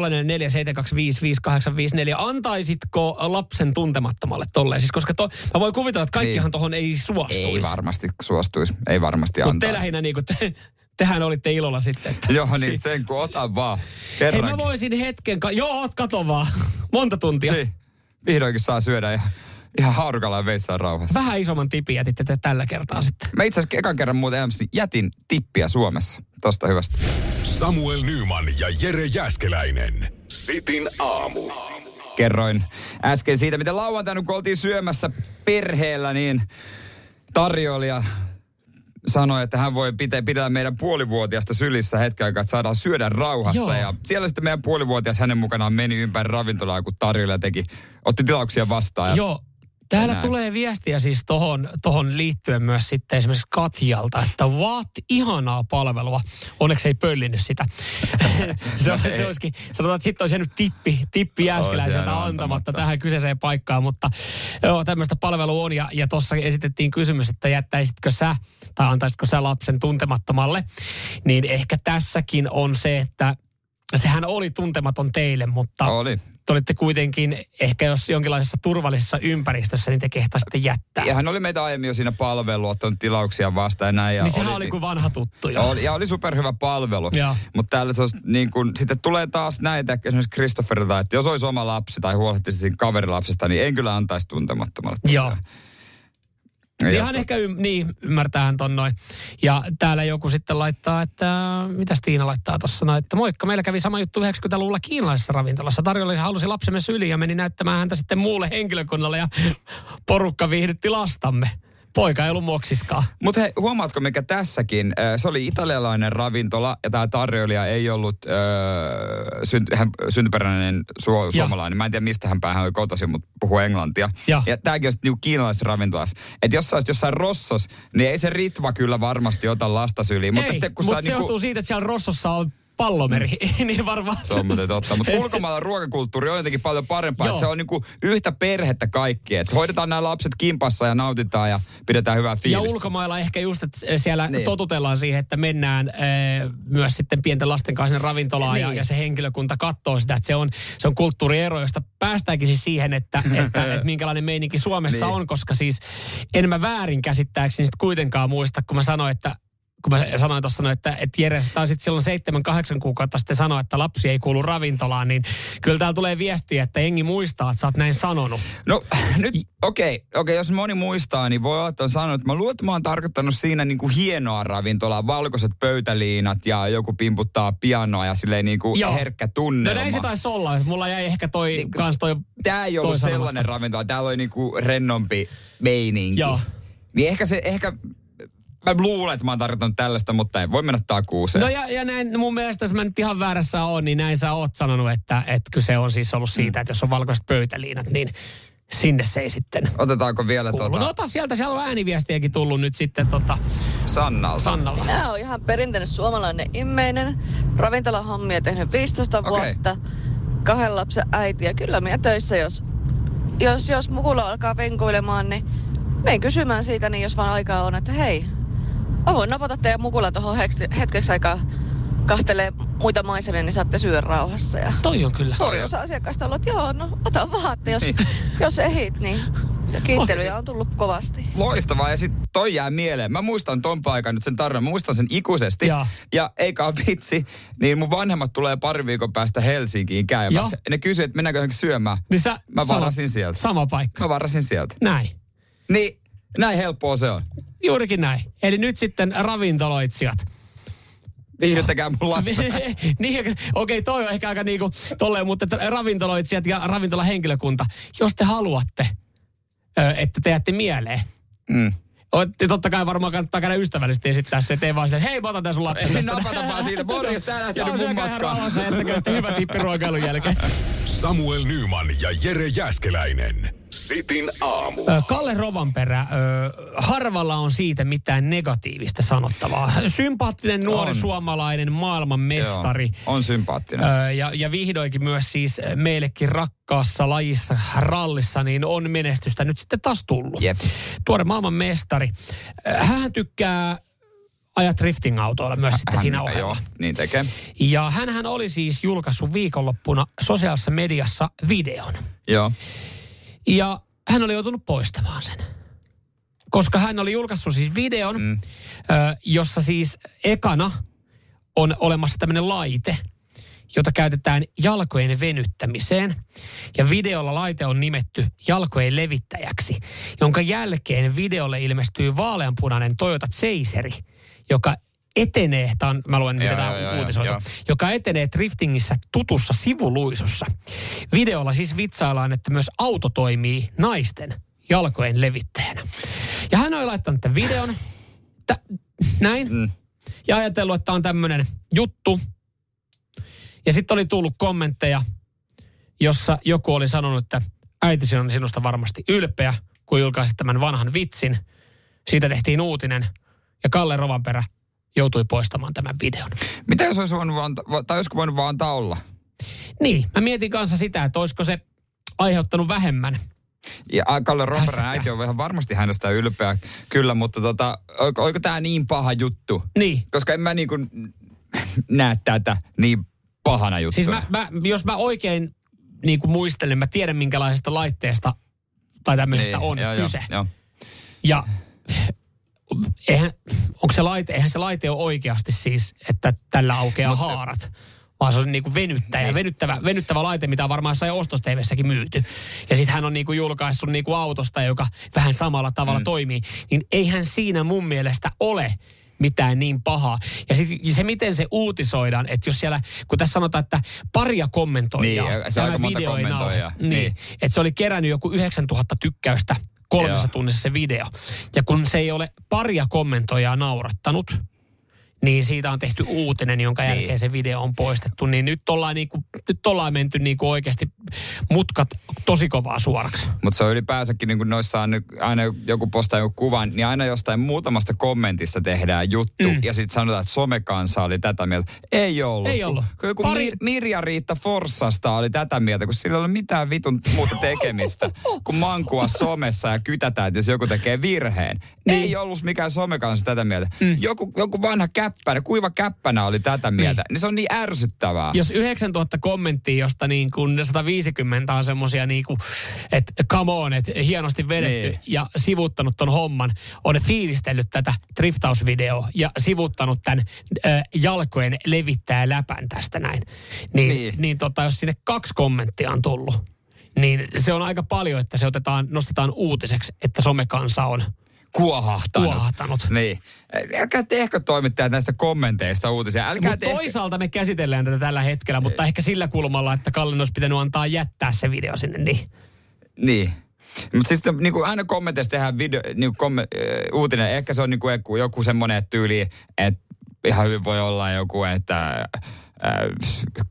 Antaisitko lapsen tuntemattomalle tolleen? Siis koska to, mä voin kuvitella, että kaikkihan Niin. tohon ei suostuisi. Ei varmasti suostuisi, ei varmasti Mutta antaa. te lähinnä niin kuin te, tehän olitte ilolla sitten. Että Joo, niin sen kun otan vaan Hei, kerran. mä voisin hetken... Ka- Joo, oot, kato vaan. Monta tuntia. Niin, vihdoinkin saa syödä ja ihan haarukalla ja veissään rauhassa. Vähän isomman tipin jätitte te tällä kertaa sitten. Mä itse asiassa ekan kerran muuten elämässäni jätin tippiä Suomessa. Tosta hyvästä. Samuel Nyman ja Jere Jäskeläinen. Sitin aamu. kerroin äsken siitä, miten lauantaina, kun oltiin syömässä perheellä, niin tarjoilija sanoi, että hän voi pitää, pitää meidän puolivuotiaasta sylissä hetken aikaa, että saadaan syödä rauhassa. Joo. Ja siellä sitten meidän puolivuotias hänen mukanaan meni ympäri ravintolaa, kun tarjoilija teki, otti tilauksia vastaan. Ja Joo. Täällä näin. tulee viestiä siis tohon, tohon liittyen myös sitten esimerkiksi Katjalta, että what, ihanaa palvelua. Onneksi ei pöllinyt sitä. se, on, se olisikin, sanotaan, että sitten olisi jäänyt tippi, tippi jääskeläiseltä antamatta, antamatta. tähän kyseiseen paikkaan, mutta joo, tämmöistä palvelua on. Ja, ja tuossa esitettiin kysymys, että jättäisitkö sä tai antaisitko sä lapsen tuntemattomalle, niin ehkä tässäkin on se, että sehän oli tuntematon teille, mutta Oli. Te olitte kuitenkin ehkä jos jonkinlaisessa turvallisessa ympäristössä, niin te kehtasitte jättää. ja hän oli meitä aiemmin jo siinä palvelu, ottanut tilauksia vastaan ja näin. Ja niin sehän oli kuin vanha tuttu jo. Oli, ja oli superhyvä palvelu. Mutta täällä se olisi niin kun, sitten tulee taas näitä, esimerkiksi Christopherilta, että jos olisi oma lapsi tai huolehtisi siinä kaverilapsesta, niin en kyllä antaisi tuntemattomalle. Joo. Ja Ihan ehkä ym, niin, ymmärtäähän ton noin. Ja täällä joku sitten laittaa, että mitä Tiina laittaa tuossa noin, että moikka, meillä kävi sama juttu 90-luvulla kiinalaisessa ravintolassa. Tarjolla halusi lapsemme syliin ja meni näyttämään häntä sitten muulle henkilökunnalle ja porukka viihdytti lastamme. Poika ei ollut moksiskaan. Mutta hei, huomaatko mikä tässäkin? Se oli italialainen ravintola ja tämä tarjoilija ei ollut synty, hän, syntyperäinen su, suomalainen. Mä en tiedä mistä hän päähän oli kotoisin, mutta puhuu englantia. Ja. ja tämäkin on niinku kiinalaisessa ravintolassa. Että jos sä olisit jossain Rossos, niin ei se ritva kyllä varmasti ota lasta syliin. Mutta ei, sitten kun mutta sä se niinku, johtuu siitä, että siellä Rossossa on pallomeri, niin varmaan... Se on muuten totta. Mutta ulkomailla ruokakulttuuri on jotenkin paljon parempaa. Että se on niinku yhtä perhettä kaikki. Että hoidetaan nämä lapset kimpassa ja nautitaan ja pidetään hyvää fiilistä. Ja ulkomailla ehkä just, että siellä Niin. totutellaan siihen, että mennään äh, myös sitten pienten lasten kanssa sinne ravintolaan niin. ja, ja se henkilökunta katsoo sitä, että se on, se on kulttuuriero, josta päästäänkin siis siihen, että, että, että minkälainen meininki Suomessa Niin. on, koska siis en mä väärin käsittääkseni sit kuitenkaan muista, kun mä sanoin, että kun mä sanoin tuossa, että, että Jere, sä taisit silloin seitsemän, kahdeksan kuukautta sitten sanoa, että lapsi ei kuulu ravintolaan, niin kyllä täällä tulee viestiä, että jengi muistaa, että sä oot näin sanonut. No nyt, okei, okay, okay, jos moni muistaa, niin voi olla, että on sanonut, että mä luulen, että mä oon tarkoittanut siinä niin kuin hienoa ravintolaa, valkoiset pöytäliinat ja joku pimputtaa pianoa ja silleen niin kuin Joo. herkkä No tunnelma. näin se taisi olla, että mulla jäi ehkä toi, niin, kans toi Tää ei ollut sellainen ravintola, täällä oli niin kuin rennompi meininki. Joo. Niin ehkä se, ehkä, mä luulen, että mä oon tarkoittanut tällaista, mutta ei voi mennä takuuseen. No ja, ja näin, mun mielestä, jos mä nyt ihan väärässä oon, niin näin sä oot sanonut, että, että kyse on siis ollut siitä, että jos on valkoiset pöytäliinat, niin sinne se ei sitten Otetaanko vielä kuulu. tuota No ota sieltä, siellä on ääniviestiäkin tullut nyt sitten tota Sannalta? Sannalta. Minä olen ihan perinteinen suomalainen immeinen. Ravintolahommia tehnyt 15 Okei. vuotta. Kahden lapsen äiti ja kyllä minä töissä, jos, jos, jos mukula alkaa venkuilemaan, niin menen kysymään siitä, niin jos vaan aikaa on, että hei, mä voin napata teidän mukula tuohon hetkeksi aikaa kahtelee muita maisemia, niin saatte syödä rauhassa. Ja Toi on kyllä. Suuri osa asiakkaista on ollut, joo, no ota vaan, että jos, jos ehit, niin ja kiittelyjä on tullut kovasti. Loistavaa ja sitten toi jää mieleen. Mä muistan ton paikan nyt sen tarinan, mä muistan sen ikuisesti. Joo. Ja eikä ole vitsi, niin mun vanhemmat tulee pari viikon päästä Helsinkiin käymässä. Ja ne kysyy, että mennäänkö syömään. Niin sä, Mä sama- varasin sieltä. Sama paikka. Mä varasin sieltä. Näin. Niin, näin helppoa se on. Juurikin näin. Eli nyt sitten ravintoloitsijat. Viihdyttäkää mun lasta. niin, okei, okay, toi on ehkä aika niinku tolleen, mutta ravintoloitsijat ja ravintolahenkilökunta, jos te haluatte, että te jäätte mieleen, Mm. Otte, totta kai varmaan kannattaa käydä ystävällisesti esittää se, ettei vaan sitä, että hei mä otan tän sun lapsen. Ei tästä. napata vaan siitä, morjes, tää lähtee Joo, nyt mun matkaan. rauhassa, jättäkää sitten hyvä tippi ruokailun jälkeen. Samuel Nyman ja Jere Jäskeläinen. Sitin aamu. Kalle Rovanperä, harvalla on siitä mitään negatiivista sanottavaa. Sympaattinen nuori On. suomalainen maailmanmestari. Joo, on sympaattinen. Ja, ja vihdoinkin myös siis meillekin rakkaassa lajissa, rallissa, niin on menestystä nyt sitten taas tullut. Jep. Tuore maailmanmestari. Hän tykkää ajaa drifting-autoilla myös sitten Hän- siinä ohella. Joo, niin tekee. Ja hänhän oli siis julkaissut viikonloppuna sosiaalisessa mediassa videon. Joo. Ja hän oli joutunut poistamaan sen. Koska hän oli julkaissut siis videon, mm. ö, jossa siis ekana on olemassa tämmöinen laite, jota käytetään jalkojen venyttämiseen. Ja videolla laite on nimetty jalkojen levittäjäksi, jonka jälkeen videolle ilmestyy vaaleanpunainen Toyota Chaseri, joka etenee, tämä on, mä luen mitä Joo, tämä joo, uutisoitu, joka etenee driftingissä tutussa sivuluisussa. Videolla siis vitsaillaan, että myös auto toimii naisten jalkojen levittäjänä. Ja hän on laittanut tämän videon, tä, näin, Mm. ja ajatellut, että on tämmöinen juttu. Ja sitten oli tullut kommentteja, jossa joku oli sanonut, että äitisi on sinusta varmasti ylpeä, kun julkaisit tämän vanhan vitsin. Siitä tehtiin uutinen, ja Kalle Rovanperä joutui poistamaan tämän videon. Mitä jos olisi voinut vaan, tai olisiko voinut vaan antaa olla? Niin, mä mietin kanssa sitä, että olisiko se aiheuttanut vähemmän. Ja Kalle Hässäkkää. äiti on ihan varmasti hänestä ylpeä, kyllä, mutta tota, oiko, oiko tämä niin paha juttu? Niin. Koska en mä niin kuin näe tätä niin pahana juttuna. Siis mä, mä, jos mä oikein niin kuin muistelen, mä tiedän minkälaisesta laitteesta tai tämmöisestä Niin, on joo, kyse. Joo, joo. Ja eihän, onko se laite, eihän se laite ole oikeasti siis, että tällä aukeaa Mutta- haarat. Vaan se on niinku venyttäjä, Niin. venyttävä, venyttävä laite, mitä on varmaan jossain ostosteivessäkin myyty. Ja sitten hän on niinku julkaissut niinku autosta, joka vähän samalla tavalla mm. toimii. Niin eihän siinä mun mielestä ole mitään niin pahaa. Ja sit, se, miten se uutisoidaan, että jos siellä, kun tässä sanotaan, että paria kommentoijaa, Niin, se on aika monta kommentoijaa. Niin, Niin. että se oli kerännyt joku 9000 tykkäystä kolmessa Joo. tunnissa se video. Ja kun se ei ole paria kommentoijaa naurattanut, niin siitä on tehty uutinen, jonka Niin. jälkeen se video on poistettu. Niin nyt ollaan, niinku, nyt ollaan menty niinku oikeasti mutkat tosi kovaa suoraksi. Mutta se on ylipäänsäkin, niin kun noissa on nyt aina joku postaa joku kuvan, niin aina jostain muutamasta kommentista tehdään juttu. Mm. Ja sitten sanotaan, että somekansa oli tätä mieltä. Ei ollut. Ei ollut. Kun joku Pari- Mir- Mirja-Riitta Forssasta oli tätä mieltä, kun sillä ei ole mitään vitun muuta tekemistä, kun mankua somessa ja kytätään, että jos joku tekee virheen. Niin. Ei ollut mikään somekansa tätä mieltä. Mm. Joku, joku vanha käppänä, kuiva käppänä oli tätä mieltä. Niin, niin se on niin ärsyttävää. Jos 9000 kommenttia, josta niin kuin 150 on semmosia niin kuin, että come on, että hienosti vedetty Niin. ja sivuttanut ton homman, on fiilistellyt tätä driftausvideoa ja sivuttanut tämän äh, jalkojen levittää läpän tästä näin. Niin, niin. Niin. niin tota, jos sinne kaksi kommenttia on tullut, niin se on aika paljon, että se otetaan, nostetaan uutiseksi, että somekansa on Kuohahtanut. kuohahtanut. Niin. Älkää tehkö toimittajat näistä kommenteista uutisia. Älkää tehkö... toisaalta me käsitellään tätä tällä hetkellä, mutta ehkä sillä kulmalla, että Kallen olisi pitänyt antaa jättää se video sinne. Niin. Niin. Mutta siis niin kuin aina kommenteissa tehdään video, niin äh, uutinen. Ehkä se on niin kuin joku, joku semmoinen tyyli, että ihan hyvin voi olla joku, että äh,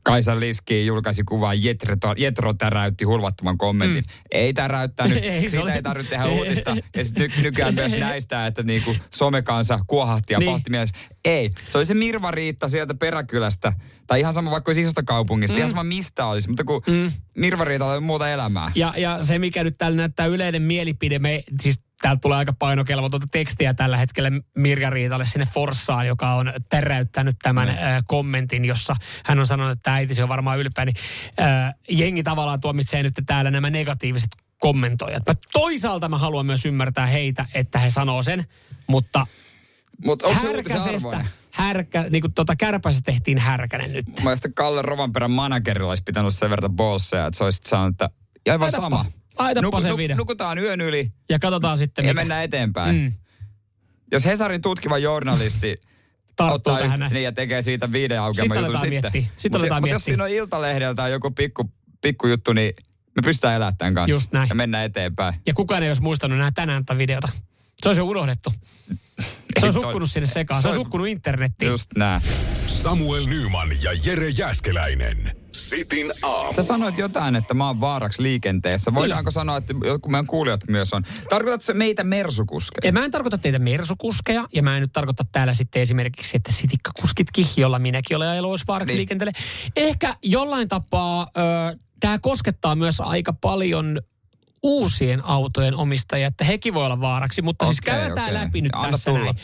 Kaisa Liski julkaisi kuvan, Jetro, Jetro täräytti hulvattoman kommentin. Mm. Ei täräyttänyt, Ei, siitä oli- ei tarvitse tehdä uutista. Ja sitten ny, nykyään myös näistä, että niinku somekansa kuohahti ja Niin. pohti mielessä. Ei, se oli se Mirva Riitta sieltä peräkylästä. Tai ihan sama vaikka olisi isosta kaupungista, mm. ihan sama mistä olisi. Mutta kun mm. Mirva Riitalla on muuta elämää. Ja, ja se, mikä nyt täällä näyttää yleinen mielipide, me, siis täältä tulee aika painokelvotonta tekstiä tällä hetkellä Mirja Riitalle sinne Forssaan, joka on täräyttänyt tämän Mm. äh, kommentin, jossa hän on sanonut, että äitisi on varmaan ylpeä, niin äh, jengi tavallaan tuomitsee nyt täällä nämä negatiiviset kommentoijat. Mä toisaalta mä haluan myös ymmärtää heitä, että he sanoo sen, mutta Mutta onko se härkäsestä, härkä, niin kuin tota kärpässä tehtiin härkänen nyt. Mä sitten Kalle Rovanperän managerilla olisi pitänyt sen verran bolseja, että se olisi sanonut, että aivan Laitapa- sama. Laitapa se video. Nukutaan yön yli Ja katsotaan sitten, ja mikä mennään eteenpäin. Mm. Jos Hesarin tutkiva journalisti Tarttuu ottaa tähän yht- niin ja tekee siitä viiden aukeaman Sitten jutun aletaan sitten. miettiä. Sitten Mutta aletaan mut jos siinä on Iltalehdeltä joku pikku, pikku juttu, niin me pystytään elämään tämän kanssa. Just näin. Ja mennään eteenpäin. Ja kukaan ei olisi muistanut nähdä tänään tätä videota. Se olisi jo unohdettu. Se on sukkunut sinne sekaan. Se on sukkunut internettiin. Just näin. Samuel Nyman ja Jere Jäskeläinen. Sitin aamu. Sä sanoit jotain, että mä oon vaaraksi liikenteessä. Voidaanko sanoa, että joku meidän kuulijat myös on? Tarkoitatko se meitä mersukuskeja? Ja mä en tarkoita teitä mersukuskeja, ja mä en nyt tarkoita täällä sitten esimerkiksi, että sitikkakuskitkin, jolla minäkin olen ajellut, olisi vaaraksi Niin. liikenteelle. Ehkä jollain tapaa ö, tämä koskettaa myös aika paljon uusien autojen omistajia, että hekin voi olla vaaraksi, mutta siis Okei, käydään okei. läpi nyt Anna tässä tulla. näin.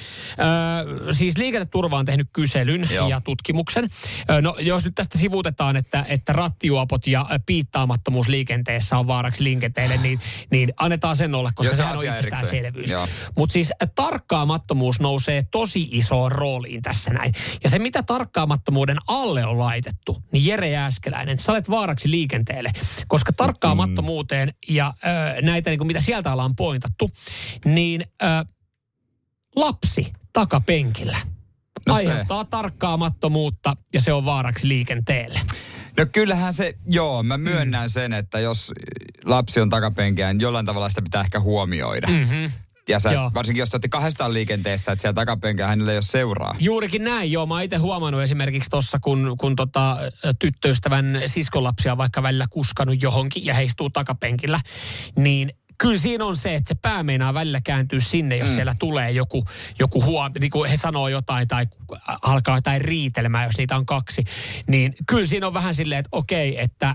Ö, siis liikenneturva on tehnyt kyselyn Joo. ja tutkimuksen. Ö, no jos nyt tästä sivutetaan, että, että rattijuopot ja piittaamattomuus liikenteessä on vaaraksi liikenteelle, niin, niin annetaan sen olla, koska se sehän on itsestäänselvyys. Mutta siis tarkkaamattomuus nousee tosi isoon rooliin tässä näin. Ja se, mitä tarkkaamattomuuden alle on laitettu, niin Jere Jääskeläinen, sä olet vaaraksi liikenteelle. Koska tarkkaamattomuuteen ja ö, näitä, niin kuin mitä sieltä ollaan pointattu, niin ö, lapsi takapenkillä No se. aiheuttaa tarkkaamattomuutta ja se on vaaraksi liikenteelle. No kyllähän se, joo, mä myönnän mm. sen, että jos lapsi on takapenkiä, niin jollain tavalla sitä pitää ehkä huomioida. Mm-hmm. Ja sä, Joo. varsinkin jos te olette kahdestaan liikenteessä, että siellä takapenkiä hänellä ei ole seuraa. Juurikin näin, joo. Mä oon itse huomannut esimerkiksi tuossa, kun, kun tota, tyttöystävän siskolapsia on vaikka välillä kuskannut johonkin ja he istuu takapenkillä, niin kyllä siinä on se, että se pää meinaa välillä kääntyä sinne, jos mm. siellä tulee joku, joku huom... Niin kuin he sanoo jotain tai alkaa jotain riitelmää, jos niitä on kaksi. Niin kyllä siinä on vähän silleen, että okei, että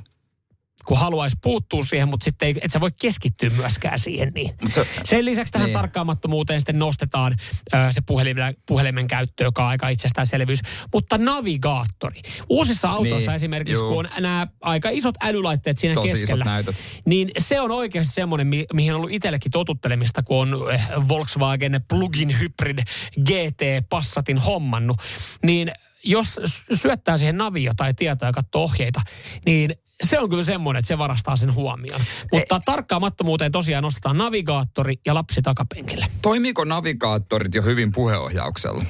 kun haluaisi puuttua siihen, mutta sitten ei, et sä voi keskittyä myöskään siihen niin. Se- Sen lisäksi tähän niin. tarkkaamattomuuteen sitten nostetaan ö, se puhelimen, puhelimen käyttö, joka on aika itsestäänselvyys. Mutta navigaattori. Uusissa autoissa Niin, esimerkiksi, juu. kun on nämä aika isot älylaitteet siinä Tosi keskellä, niin se on oikeasti semmoinen, mi- mihin on ollut itsellekin totuttelemista, kun on eh, Volkswagen plug-in hybrid GT Passatin hommannut. Niin jos syöttää siihen navio tai tietoa ja katsoo ohjeita, niin se on kyllä semmoinen, että se varastaa sen huomioon. Mutta tarkkaamattomuuteen tosiaan nostetaan navigaattori ja lapsi takapenkille. Toimiiko navigaattorit jo hyvin puheohjauksella?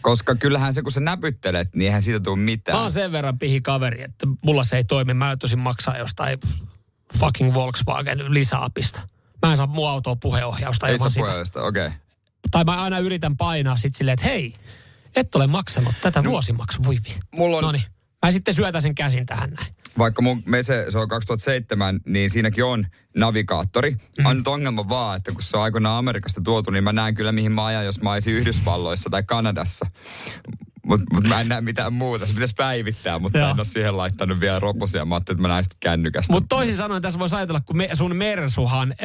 Koska kyllähän se, kun sä näpyttelet, niin eihän siitä tule mitään. Mä oon sen verran pihi kaveri, että mulla se ei toimi. Mä tosin maksaa jostain fucking Volkswagen lisäapista. Mä en saa mun autoa puheohjausta Ei sitä. puheohjausta, okei. Okay. Tai mä aina yritän painaa sit silleen, että hei, et ole maksanut tätä no, vuosimaksua. Voi. Mulla on- Noniin. Mä Mä sitten syötän sen käsin tähän näin. Vaikka mun mese, se on 2007, niin siinäkin on navigaattori. Mm. On ongelma vaan, että kun se on aikoinaan Amerikasta tuotu, niin mä näen kyllä mihin mä ajan, jos mä olisin Yhdysvalloissa tai Kanadassa. Mutta mut mä en näe mitään muuta. Se pitäisi päivittää, mutta Joo. en ole siihen laittanut vielä roposia. Mä ajattelin, että mä näen sitä kännykästä. Mutta toisin sanoen tässä voisi ajatella, kun me, sun Mersuhan ö,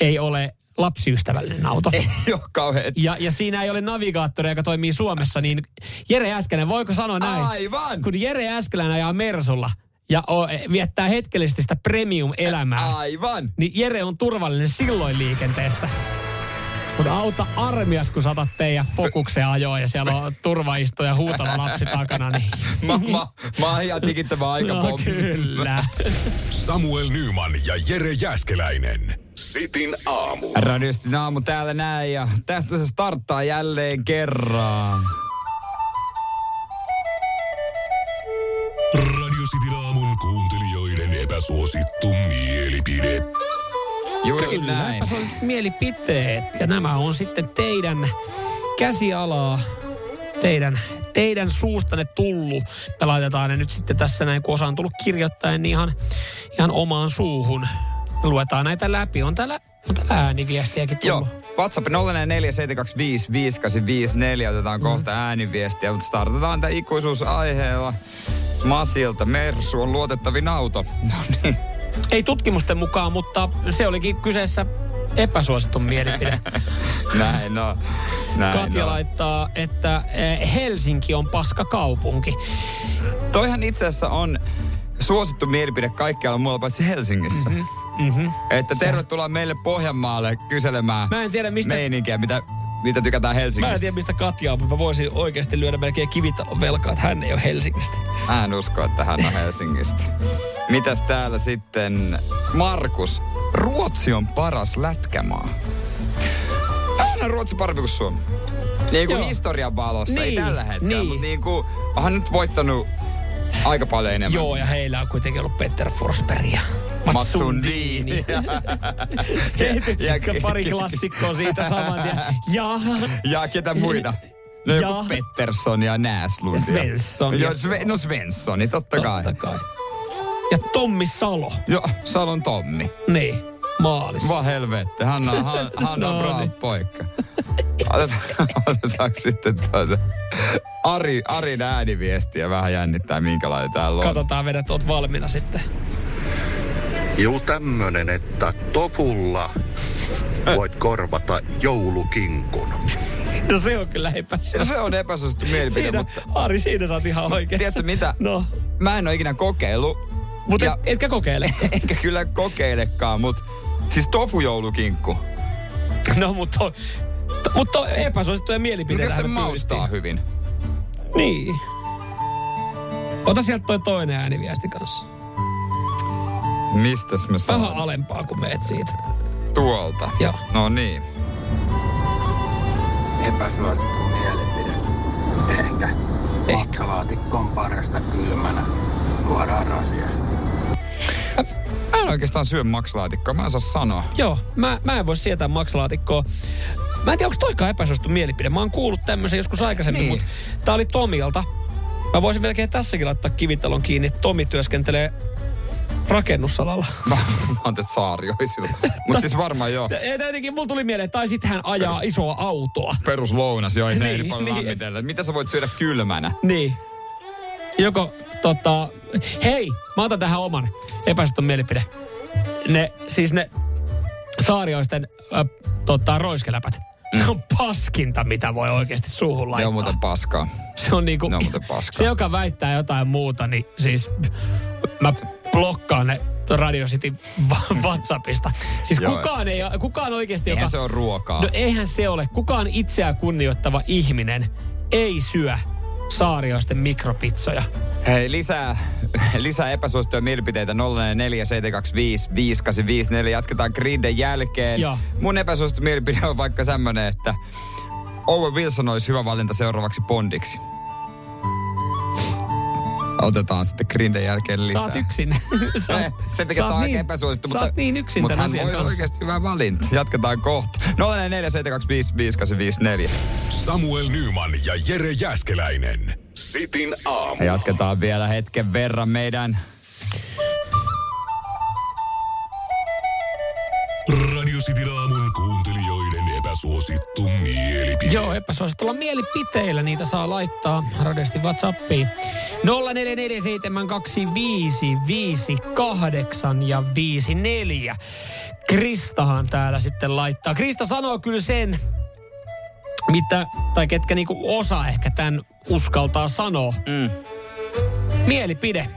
ei ole lapsiystävällinen auto. Ei ole kauhean. Ja, ja siinä ei ole navigaattoria, joka toimii Suomessa, niin Jere Äskeläinen, voiko sanoa näin? Aivan! Kun Jere Äskeläinen ajaa Mersulla ja o, viettää hetkellisesti sitä premium-elämää, Aivan! niin Jere on turvallinen silloin liikenteessä. Mutta auta armias, kun saatat teidän fokukseen ajoa ja siellä on turvaistuja huutava lapsi takana, niin... Mä, mä, mä oon ihan tikittävä No kyllä. Samuel Nyman ja Jere Jäskeläinen. Sitin aamu. Radiostin aamu täällä näin ja tästä se starttaa jälleen kerran. Radio Cityn aamun kuuntelijoiden epäsuosittu mielipide. Juurikin Kyllä, näin. on mielipiteet. Ja nämä on sitten teidän käsialaa, teidän, teidän suustanne tullut. Me laitetaan ne nyt sitten tässä näin, kun osa on tullut kirjoittaen, niin ihan, ihan omaan suuhun. Me luetaan näitä läpi. On täällä, on täällä ääniviestiäkin tullut. Joo, WhatsApp 0447255854. Otetaan Mm. kohta ääniviestiä, mutta startataan tämä ikuisuusaiheella. Masilta Mersu on luotettavin auto. No niin. Ei tutkimusten mukaan, mutta se olikin kyseessä epäsuosittu mielipide. Näin no. Näin Katja no. laittaa, että eh, Helsinki on paska kaupunki. Toihan itse asiassa on suosittu mielipide kaikkialla muualla paitsi Helsingissä. Mm-hmm. Mm-hmm. Että tervetuloa meille Pohjanmaalle kyselemään Mä en tiedä, mistä- meininkiä, mitä, mitä tykätään Mä Helsingistä. en tiedä, mistä Katja on, mutta mä voisin oikeasti lyödä melkein kivitalon velkaa, että hän ei ole Helsingistä. Mä en usko, että hän on Helsingistä. Mitäs täällä sitten? Markus. Ruotsi on paras lätkämaa. Aina Ruotsi parempi kuin Suomi. Niin kuin Joo. historian valossa, ei Niin, tällä hetkellä, niin. mutta niin kuin, onhan nyt voittanut aika paljon enemmän. Joo, ja heillä on kuitenkin ollut Peter Forsberg ja. Ja- ja pari klassikkoa siitä saman tien. Ja Ja ketä muita? No joku Ja- Pettersson ja Näslund. Ja Svensson. Joo, Sve, no Svenssoni, totta kai. totta kai. Ja Tommi Salo. Joo, Salon Tommi. Niin, maalis. Vaan helvetti, hän on, hän, hän on No niin. Otetaan, otetaanko sitten tuota Ari, Arin ääniviestiä vähän jännittää, minkälainen täällä on. Katsotaan, vedät oot valmiina sitten. Juu tämmönen, että tofulla voit korvata joulukinkun. No se on kyllä epäsuosittu. No se on epäsuosittu mielipide, Siinä, mutta Ari, siinä sä oot ihan oikeassa. tiedätkö mitä? No, Mä en ole ikinä kokeillut. mutta Ja- et, etkä kokeile. Enkä kyllä kokeilekaan, mutta siis tofujoulukinkku. No, mutta to, to, mutta epäsuosittuja mielipiteitä. Miten se maustaa hyvin? Niin. Ota sieltä toi toinen ääniviesti kanssa. Mistäs me saan? Vähän alempaa, kun meet siitä. Tuolta. Joo. No niin. Epäsuosittu mielipide. Ehkä. Maksalaatikko on parasta kylmänä suoraan rasiasta. Mä en oikeastaan syö maksalaatikkoa, mä en saa sanoa. Joo, mä, mä en voi sietää maksalaatikkoa. Mä en tiedä, onko toikaan epäsuosittu mielipide. Mä oon kuullut tämmöisen joskus aikaisemmin, Niin. mutta tää oli Tomilta. Mä voisin melkein tässäkin laittaa kivitalon kiinni, että Tomi työskentelee rakennusalalla. Mä, mä oon teet saarioisilla. Mutta siis varmaan joo. Jotenkin mulla tuli mieleen, tai sitten hän ajaa isoa autoa. Perus lounas, joo, ei se Niin, niin, paljon niin. lämmitellä. Mitä sä voit syödä kylmänä? Niin. Joko, tota, hei, mä otan tähän oman epäsuositun mielipide. Ne, siis ne saarioisten äh, tota, roiskeläpät. Ne on paskinta, mitä voi oikeasti suuhun Ne laittaa. on muuten paskaa. Se on niinku, Ne on muuten paskaa. se joka väittää jotain muuta, niin siis mä blokkaan ne Radio City WhatsAppista. Siis Joo. kukaan ei, kukaan oikeasti, Eihän joka... se on ruokaa. No eihän se ole. Kukaan itseään kunnioittava ihminen ei syö saarioisten mikropizzoja. Hei, lisää, lisää epäsuosittuja mielipiteitä 0447255854. Jatketaan Grinden jälkeen. Joo. Mun epäsuosittu mielipide on vaikka semmonen, että Owen Wilson olisi hyvä valinta seuraavaksi Bondiksi. Otetaan sitten Grinden jälkeen lisää. Sä oot yksin. sä, Eh, Sen takia tämä on aika niin- epäsuosittu, mutta, niin yksin mutta hän kanssa. oikeasti hyvä valinta. Jatketaan kohta. 0447255854. Samuel Nyman ja Jere Jäskeläinen. Sitin aamu. Ja jatketaan vielä hetken verran meidän Radio Cityn aamun epäsuosittu mielipide. Joo, epäsuositulla mielipiteillä niitä saa laittaa radiosti WhatsAppiin. 04472558 ja 54. Kristahan täällä sitten laittaa. Krista sanoo kyllä sen, mitä, tai ketkä niinku osa ehkä tämän uskaltaa sanoa. Mm. Mielipide.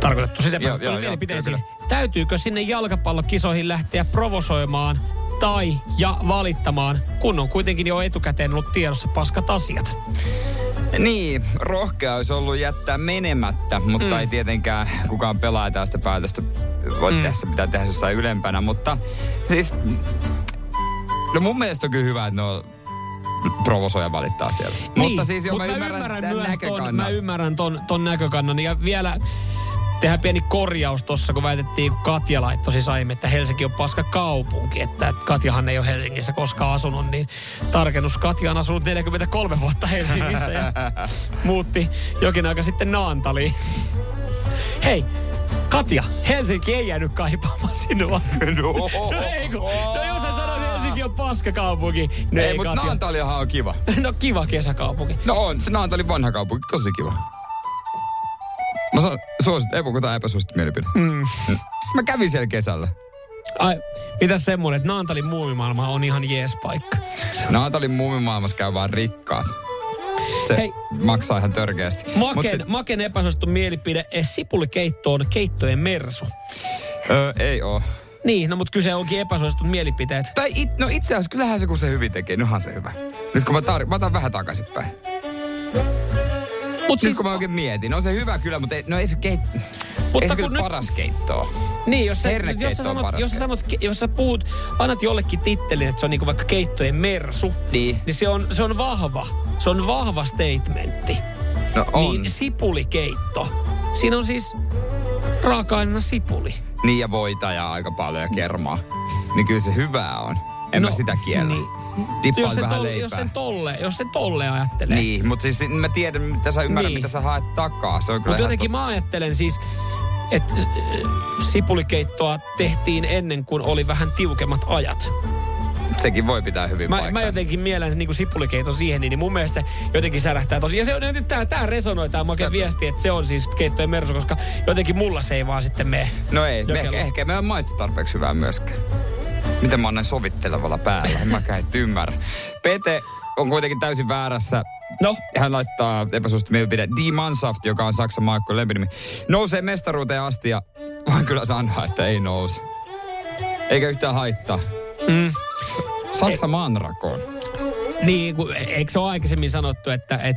Tarkoitettu siis Joo, joo, epäsuositulla joo, mielipiteisiin. Täytyykö sinne jalkapallokisoihin lähteä provosoimaan tai ja valittamaan, kun on kuitenkin jo etukäteen ollut tiedossa paskat asiat? Niin, rohkea olisi ollut jättää menemättä, mutta mm. ei tietenkään kukaan pelaaja tästä päätöstä voi mm. se, pitää tehdä jossain ylempänä. Mutta siis, no mun mielestä on kyllä hyvä, että no provosoja valittaa siellä. Niin, mutta siis jo mut mä, ymmärrän, ymmärrän tämän myös ton, mä ymmärrän ton, ton näkökannan. Ja vielä tehdään pieni korjaus tuossa, kun väitettiin Katja laittoi siis aiemmin, että Helsinki on paska kaupunki. Että Katjahan ei ole Helsingissä koskaan asunut, niin tarkennus. Katja on asunut 43 vuotta Helsingissä ja muutti jokin aika sitten Naantaliin. Hei, Katja, Helsinki ei jäänyt kaipaamaan sinua. No, no ei kun, no jos sä sanoit, että Helsinki on paska kaupunki. No ei, ei, mutta. Naantaliahan on kiva. No kiva kesäkaupunki. No on, se Naantali vanha kaupunki, tosi kiva. Mä sanon, suosit, ei puhuta epäsuosittu mielipide. Mm. Mä kävin siellä kesällä. Ai, mitäs semmoinen, että Naantalin muumimaailma on ihan jees paikka. Naantalin muumimaailmassa käy vaan rikkaat. Se Hei. maksaa ihan törkeästi. Mut Maken, sit- maken epäsuosittu mielipide, eh, sipulikeitto on keittojen mersu. Öö, ei oo. Niin, no mutta kyse onkin epäsuositut mielipiteet. Tai it, no itse asiassa kyllähän se kun se hyvin tekee, onhan se hyvä. Nyt kun mä, tar- mä otan vähän takaisinpäin. Mut siis, kun mä oikein mietin, on se hyvä kyllä, mutta ei, no ei se keit... Mutta ei se kun nyt- paras keittoa. niin, jos sä, jos sä sanot, jos sä, sanot, jos sä puhut, annat jollekin tittelin, että se on niinku vaikka keittojen mersu, Niin. niin se on, se on vahva. Se on vahva statementti. No on. Niin sipulikeitto. Siinä on siis raaka-aineena sipuli. Niin ja voita ja aika paljon ja kermaa. Niin kyllä se hyvää on. En No, mä sitä kiellä. niin. Dippaa Jos sen, vähän tolle, leipää. jos, sen tolle, jos sen tolle ajattelee. Niin, mutta siis mä tiedän, mitä sä ymmärrät, Niin. mitä sä haet takaa. Se on kyllä Mutta ihan jotenkin mä ajattelen siis, että äh, sipulikeittoa tehtiin ennen kuin oli vähän tiukemmat ajat. totta. Sekin voi pitää hyvin Mä, paikkaansa. mä jotenkin mielen niin sipulikeiton siihen, niin mun mielestä se jotenkin särähtää tosi. Ja se on nyt tää, tää resonoi tää make viesti, että se on siis keittojen mersu, koska jotenkin mulla se ei vaan sitten mene. No ei, me ehkä, ehkä me on maistu tarpeeksi hyvää myöskään. Miten mä oon näin sovittelevalla päällä? En mäkään et ymmärrä. Pete on kuitenkin täysin väärässä. No? Hän laittaa epäsuosittu mielipide. Die Mannschaft, joka on Saksan maakkojen lempinimi, nousee mestaruuteen asti ja voin kyllä sanoa, että ei nouse. Eikä yhtään haittaa. Mm. Saksa maanrakoon. Niin, kun, eikö se ole aikaisemmin sanottu, että et,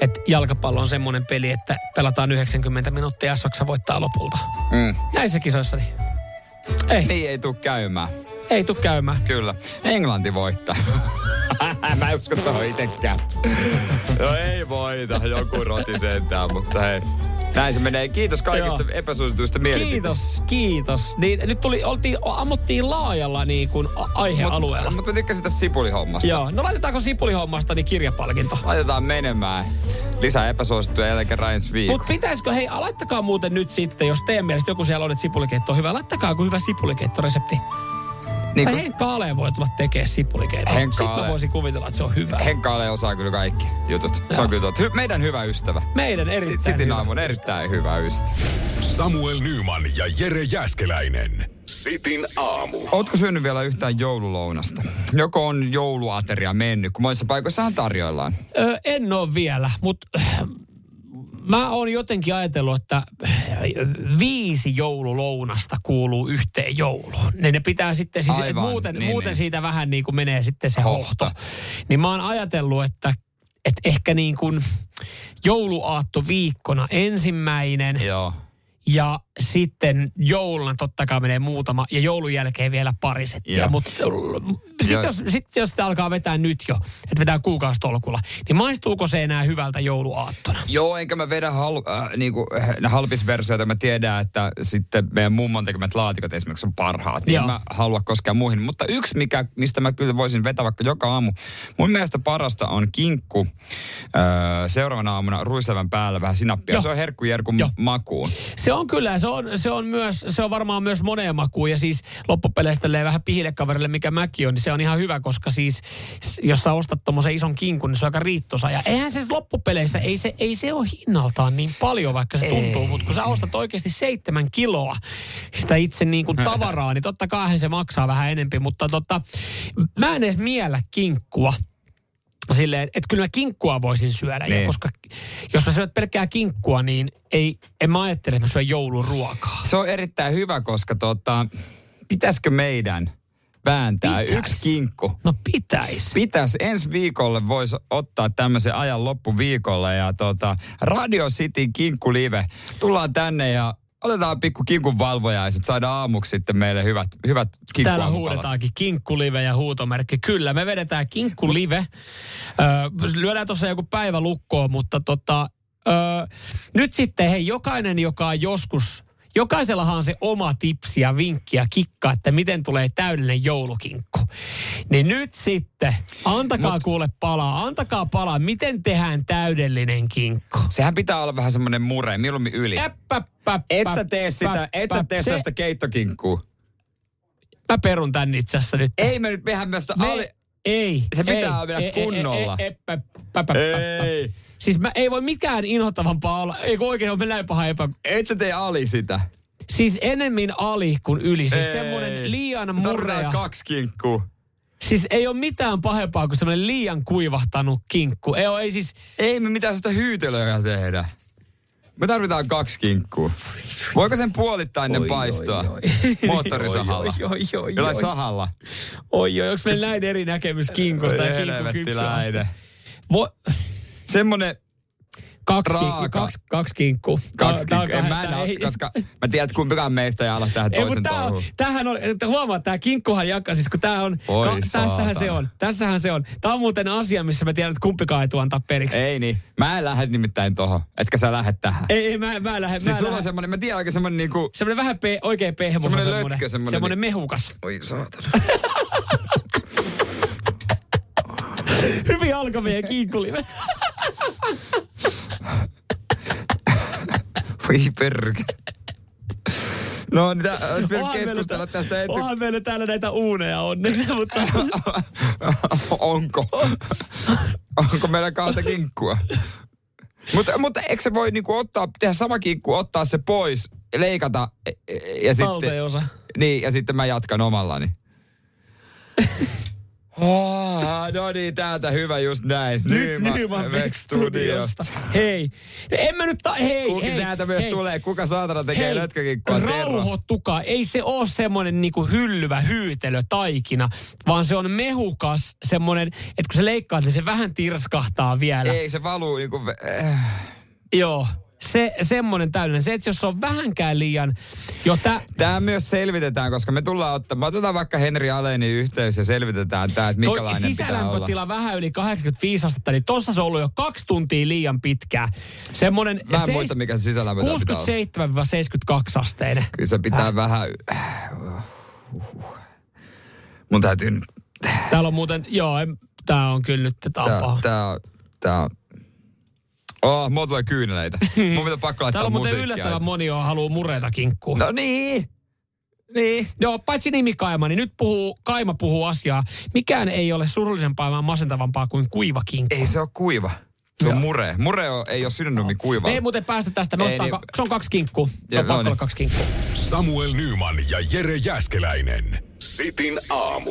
et jalkapallo on semmoinen peli, että pelataan 90 minuuttia ja Saksa voittaa lopulta. Mm. Näissä kisoissa niin. Ei, Niin ei tuu käymään. Ei tuu käymään. Kyllä. Englanti voittaa. Mä en usko tuohon itekään. No ei voita, joku roti sentään, mutta hei. Näin se menee. Kiitos kaikista Joo. epäsuosituista mielipiteistä. Kiitos, kiitos. Niin, nyt tuli, oltiin, ammuttiin laajalla niin kuin aihealueella. Mutta mä tykkäsin tästä sipulihommasta. Joo, no laitetaanko sipulihommasta niin kirjapalkinto? Laitetaan menemään. Lisää epäsuosittuja jälleen kerran ensi viikolla. Mutta pitäisikö, hei, laittakaa muuten nyt sitten, jos teidän mielestä joku siellä on, että sipulikeitto on hyvä, laittakaa joku hyvä sipulikeittoresepti. Niin kun- Henkka Ale voi tulla tekemään sipulikeittoa. Henkka Sitten Ale. mä voisin kuvitella, että se on hyvä. Henkka Ale osaa kyllä kaikki jutut. Se on kyllä totta. Hy- meidän hyvä ystävä. Meidän erittäin Sitin hyvä. aamun erittäin hyvä ystävä. Samuel Nyman ja Jere Jäskeläinen. Sitin aamu. Ootko syönyt vielä yhtään joululounasta? Joko on jouluateria mennyt, kun monissa paikoissahan tarjoillaan. Ö, en ole vielä, mutta mä oon jotenkin ajatellut, että viisi joululounasta kuuluu yhteen jouluun. Ne, ne pitää sitten, siis, Aivan, muuten, niin, muuten niin. siitä vähän niin kuin menee sitten se Hohto. hohto. Niin mä oon ajatellut, että että ehkä niin kuin jouluaatto viikkona ensimmäinen Joo. ja sitten jouluna totta kai menee muutama ja joulun jälkeen vielä pari settiä. Mutta sitten jos, sit, jos sitä alkaa vetää nyt jo, että vetää kuukausitolkulla, niin maistuuko se enää hyvältä jouluaattona? Joo, enkä mä vedä hal, äh, niinku, äh, halpisversioita. Mä tiedän, että sitten meidän mummon tekemät laatikot esimerkiksi on parhaat. Niin Joo. en mä halua koskaan muihin. Mutta yksi, mikä, mistä mä kyllä voisin vetää vaikka joka aamu. Mun mielestä parasta on kinkku. Äh, seuraavana aamuna ruislevän päällä vähän sinappia. Joo. Se on herkkujerkun Joo. makuun. Se on kyllä, se on, se on, myös, se on varmaan myös moneen makuun ja siis loppupeleistä vähän pihillekaverille, mikä mäkin on, niin se on ihan hyvä, koska siis jos sä ostat tommosen ison kinkun, niin se on aika riittosa. Ja eihän se siis loppupeleissä, ei se, ei se ole hinnaltaan niin paljon, vaikka se tuntuu, mutta kun sä ostat oikeasti seitsemän kiloa sitä itse niin kuin tavaraa, niin totta kai se maksaa vähän enempi, mutta tota, mä en edes miellä kinkkua silleen, että kyllä mä kinkkua voisin syödä, Niin. jo, koska jos mä syöt pelkkää kinkkua, niin ei, en mä ajattele, että mä syön jouluruokaa. Se on erittäin hyvä, koska tota, pitäisikö meidän vääntää Pitäis. yksi kinkku? No pitäis. Pitäisi. Ensi viikolle voisi ottaa tämmöisen ajan loppuviikolle ja tota, Radio City Kinkku Live. Tullaan tänne ja otetaan pikku kinkun valvojaiset, saadaan aamuksi sitten meille hyvät, hyvät Täällä huudetaankin kinkkulive ja huutomerkki. Kyllä, me vedetään kinkkulive. Öö, lyödään tuossa joku päivä lukkoon, mutta tota, öö, nyt sitten hei, jokainen, joka on joskus, jokaisellahan on se oma tipsi ja vinkki ja kikka, että miten tulee täydellinen joulukinkku. Niin nyt sitten, antakaa Mut, kuule palaa, antakaa palaa, miten tehdään täydellinen kinkku. Sehän pitää olla vähän semmoinen mure, mieluummin yli. Äppä, Et sä tee sitä, et sä tee sellaista keittokinkkuu. Mä perun tän itse asiassa nyt. Ei me nyt tehdä myös Me, ali... ei. Se pitää ei, mennä ei, ei, kunnolla. Ei, ei, pä, pä, pä, pä, Ei. Siis mä, ei voi mikään inhottavampaa olla. Ei kun oikein on näin paha epä... Et sä tee ali sitä. Siis enemmän ali kuin yli. Siis Ei. semmonen liian murrea. kaksi kinkkuu. Siis ei ole mitään pahempaa kuin semmoinen liian kuivahtanut kinkku. Ei, oo, ei siis... Ei me mitään sitä hyytelöä tehdä. Me tarvitaan kaksi kinkkua. Voiko sen puolittain Oi, paistoa? oi, oi. Moottorisahalla. Oi, oi, oi, Jollain oi. sahalla. Oi, oi, onko meillä näin eri näkemys kinkusta ja kinkun Helvettiläinen. Semmonen kaksi, Raaka. kinkku, kaksi, kaksi kinkkua. kaksi Tää on kinkkua. En mä en ole, ei- koska mä tiedän, että kumpikaan meistä ei ala tähän Ei, toisen tää on, tämähän on, että huomaa, että tämä kinkkuhan jakaa, siis kun tämä on, Oi ka, tässähän se on, tässähän se on. Tämä on muuten asia, missä mä tiedän, että kumpikaan ei tuo antaa periksi. Ei niin. Mä en lähde nimittäin tohon. Etkä sä lähde tähän. ei, ei mä, mä lähden, Siis mä sulla on lähden. semmonen, mä tiedän oikein semmonen niinku... Semmoinen vähän pe, oikein pehmosa Semmoinen semmoinen, lötkö, semmoinen semmoinen niin- mehukas. Oi saatana. Hyvin alkoi meidän kinkkulive. Voi perke. No, tää, olisi pitänyt meillä keskustella tää- tästä etu... Onhan meillä täällä näitä uuneja onneksi, mutta... Onko? Onko meillä kahta kinkkua? Mutta, mutta eikö se voi niinku ottaa, tehdä sama kinkku, ottaa se pois, leikata e- e- ja sitten... Valtaosa. Niin, ja sitten mä jatkan omallani. Oh, no niin, täältä hyvä just näin. Nyt Nyman Vex Studiosta. Hei, en mä nyt ta- hei, Kuka hei, täältä myös hei. tulee, kuka saatana tekee Hei, lötkäkinkkua? Tervo. rauhoittukaa. Ei se ole semmoinen niinku hyllyvä hyytelö taikina, vaan se on mehukas semmoinen, että kun sä leikkaat, niin se vähän tirskahtaa vielä. Ei, se valuu niinku... äh. Joo. Se, semmoinen täydellinen. Se, että jos on vähänkään liian... Jo tä, Tämä myös selvitetään, koska me tullaan ottamaan, otetaan vaikka Henri Alenin yhteys ja selvitetään tämä, että minkälainen pitää olla. sisälämpötila vähän yli 85 astetta, niin tossa se on ollut jo kaksi tuntia liian pitkää. Semmoinen Mä en seis- muista, mikä se sisälämpötila pitää olla. 67-72 asteinen. Kyllä se pitää Äh. vähän... Mun täytyy nyt... Täällä on muuten, joo, en- tää on kyllä nyt Tää, tapa. tää, on- tää on... Oh, mulla tulee kyyneleitä. Mun pitää pakko laittaa Täällä on muuten yllättävän moni on haluu mureta kinkkuu. No niin. Niin. Joo, paitsi nimi Kaima, niin nyt puhuu, Kaima puhuu asiaa. Mikään ei ole surullisempaa ja masentavampaa kuin kuiva kinkku. Ei se ole kuiva. Se on Joo. mure. Mure on, ei ole synonyymi kuiva. Me ei muuten päästä tästä. Me Ei niin. ka- se on kaksi kinkkua. Se Ja, on no pakko niin. olla kaksi kinkkua. Samuel Nyman ja Jere Jäskeläinen. Sitin aamu.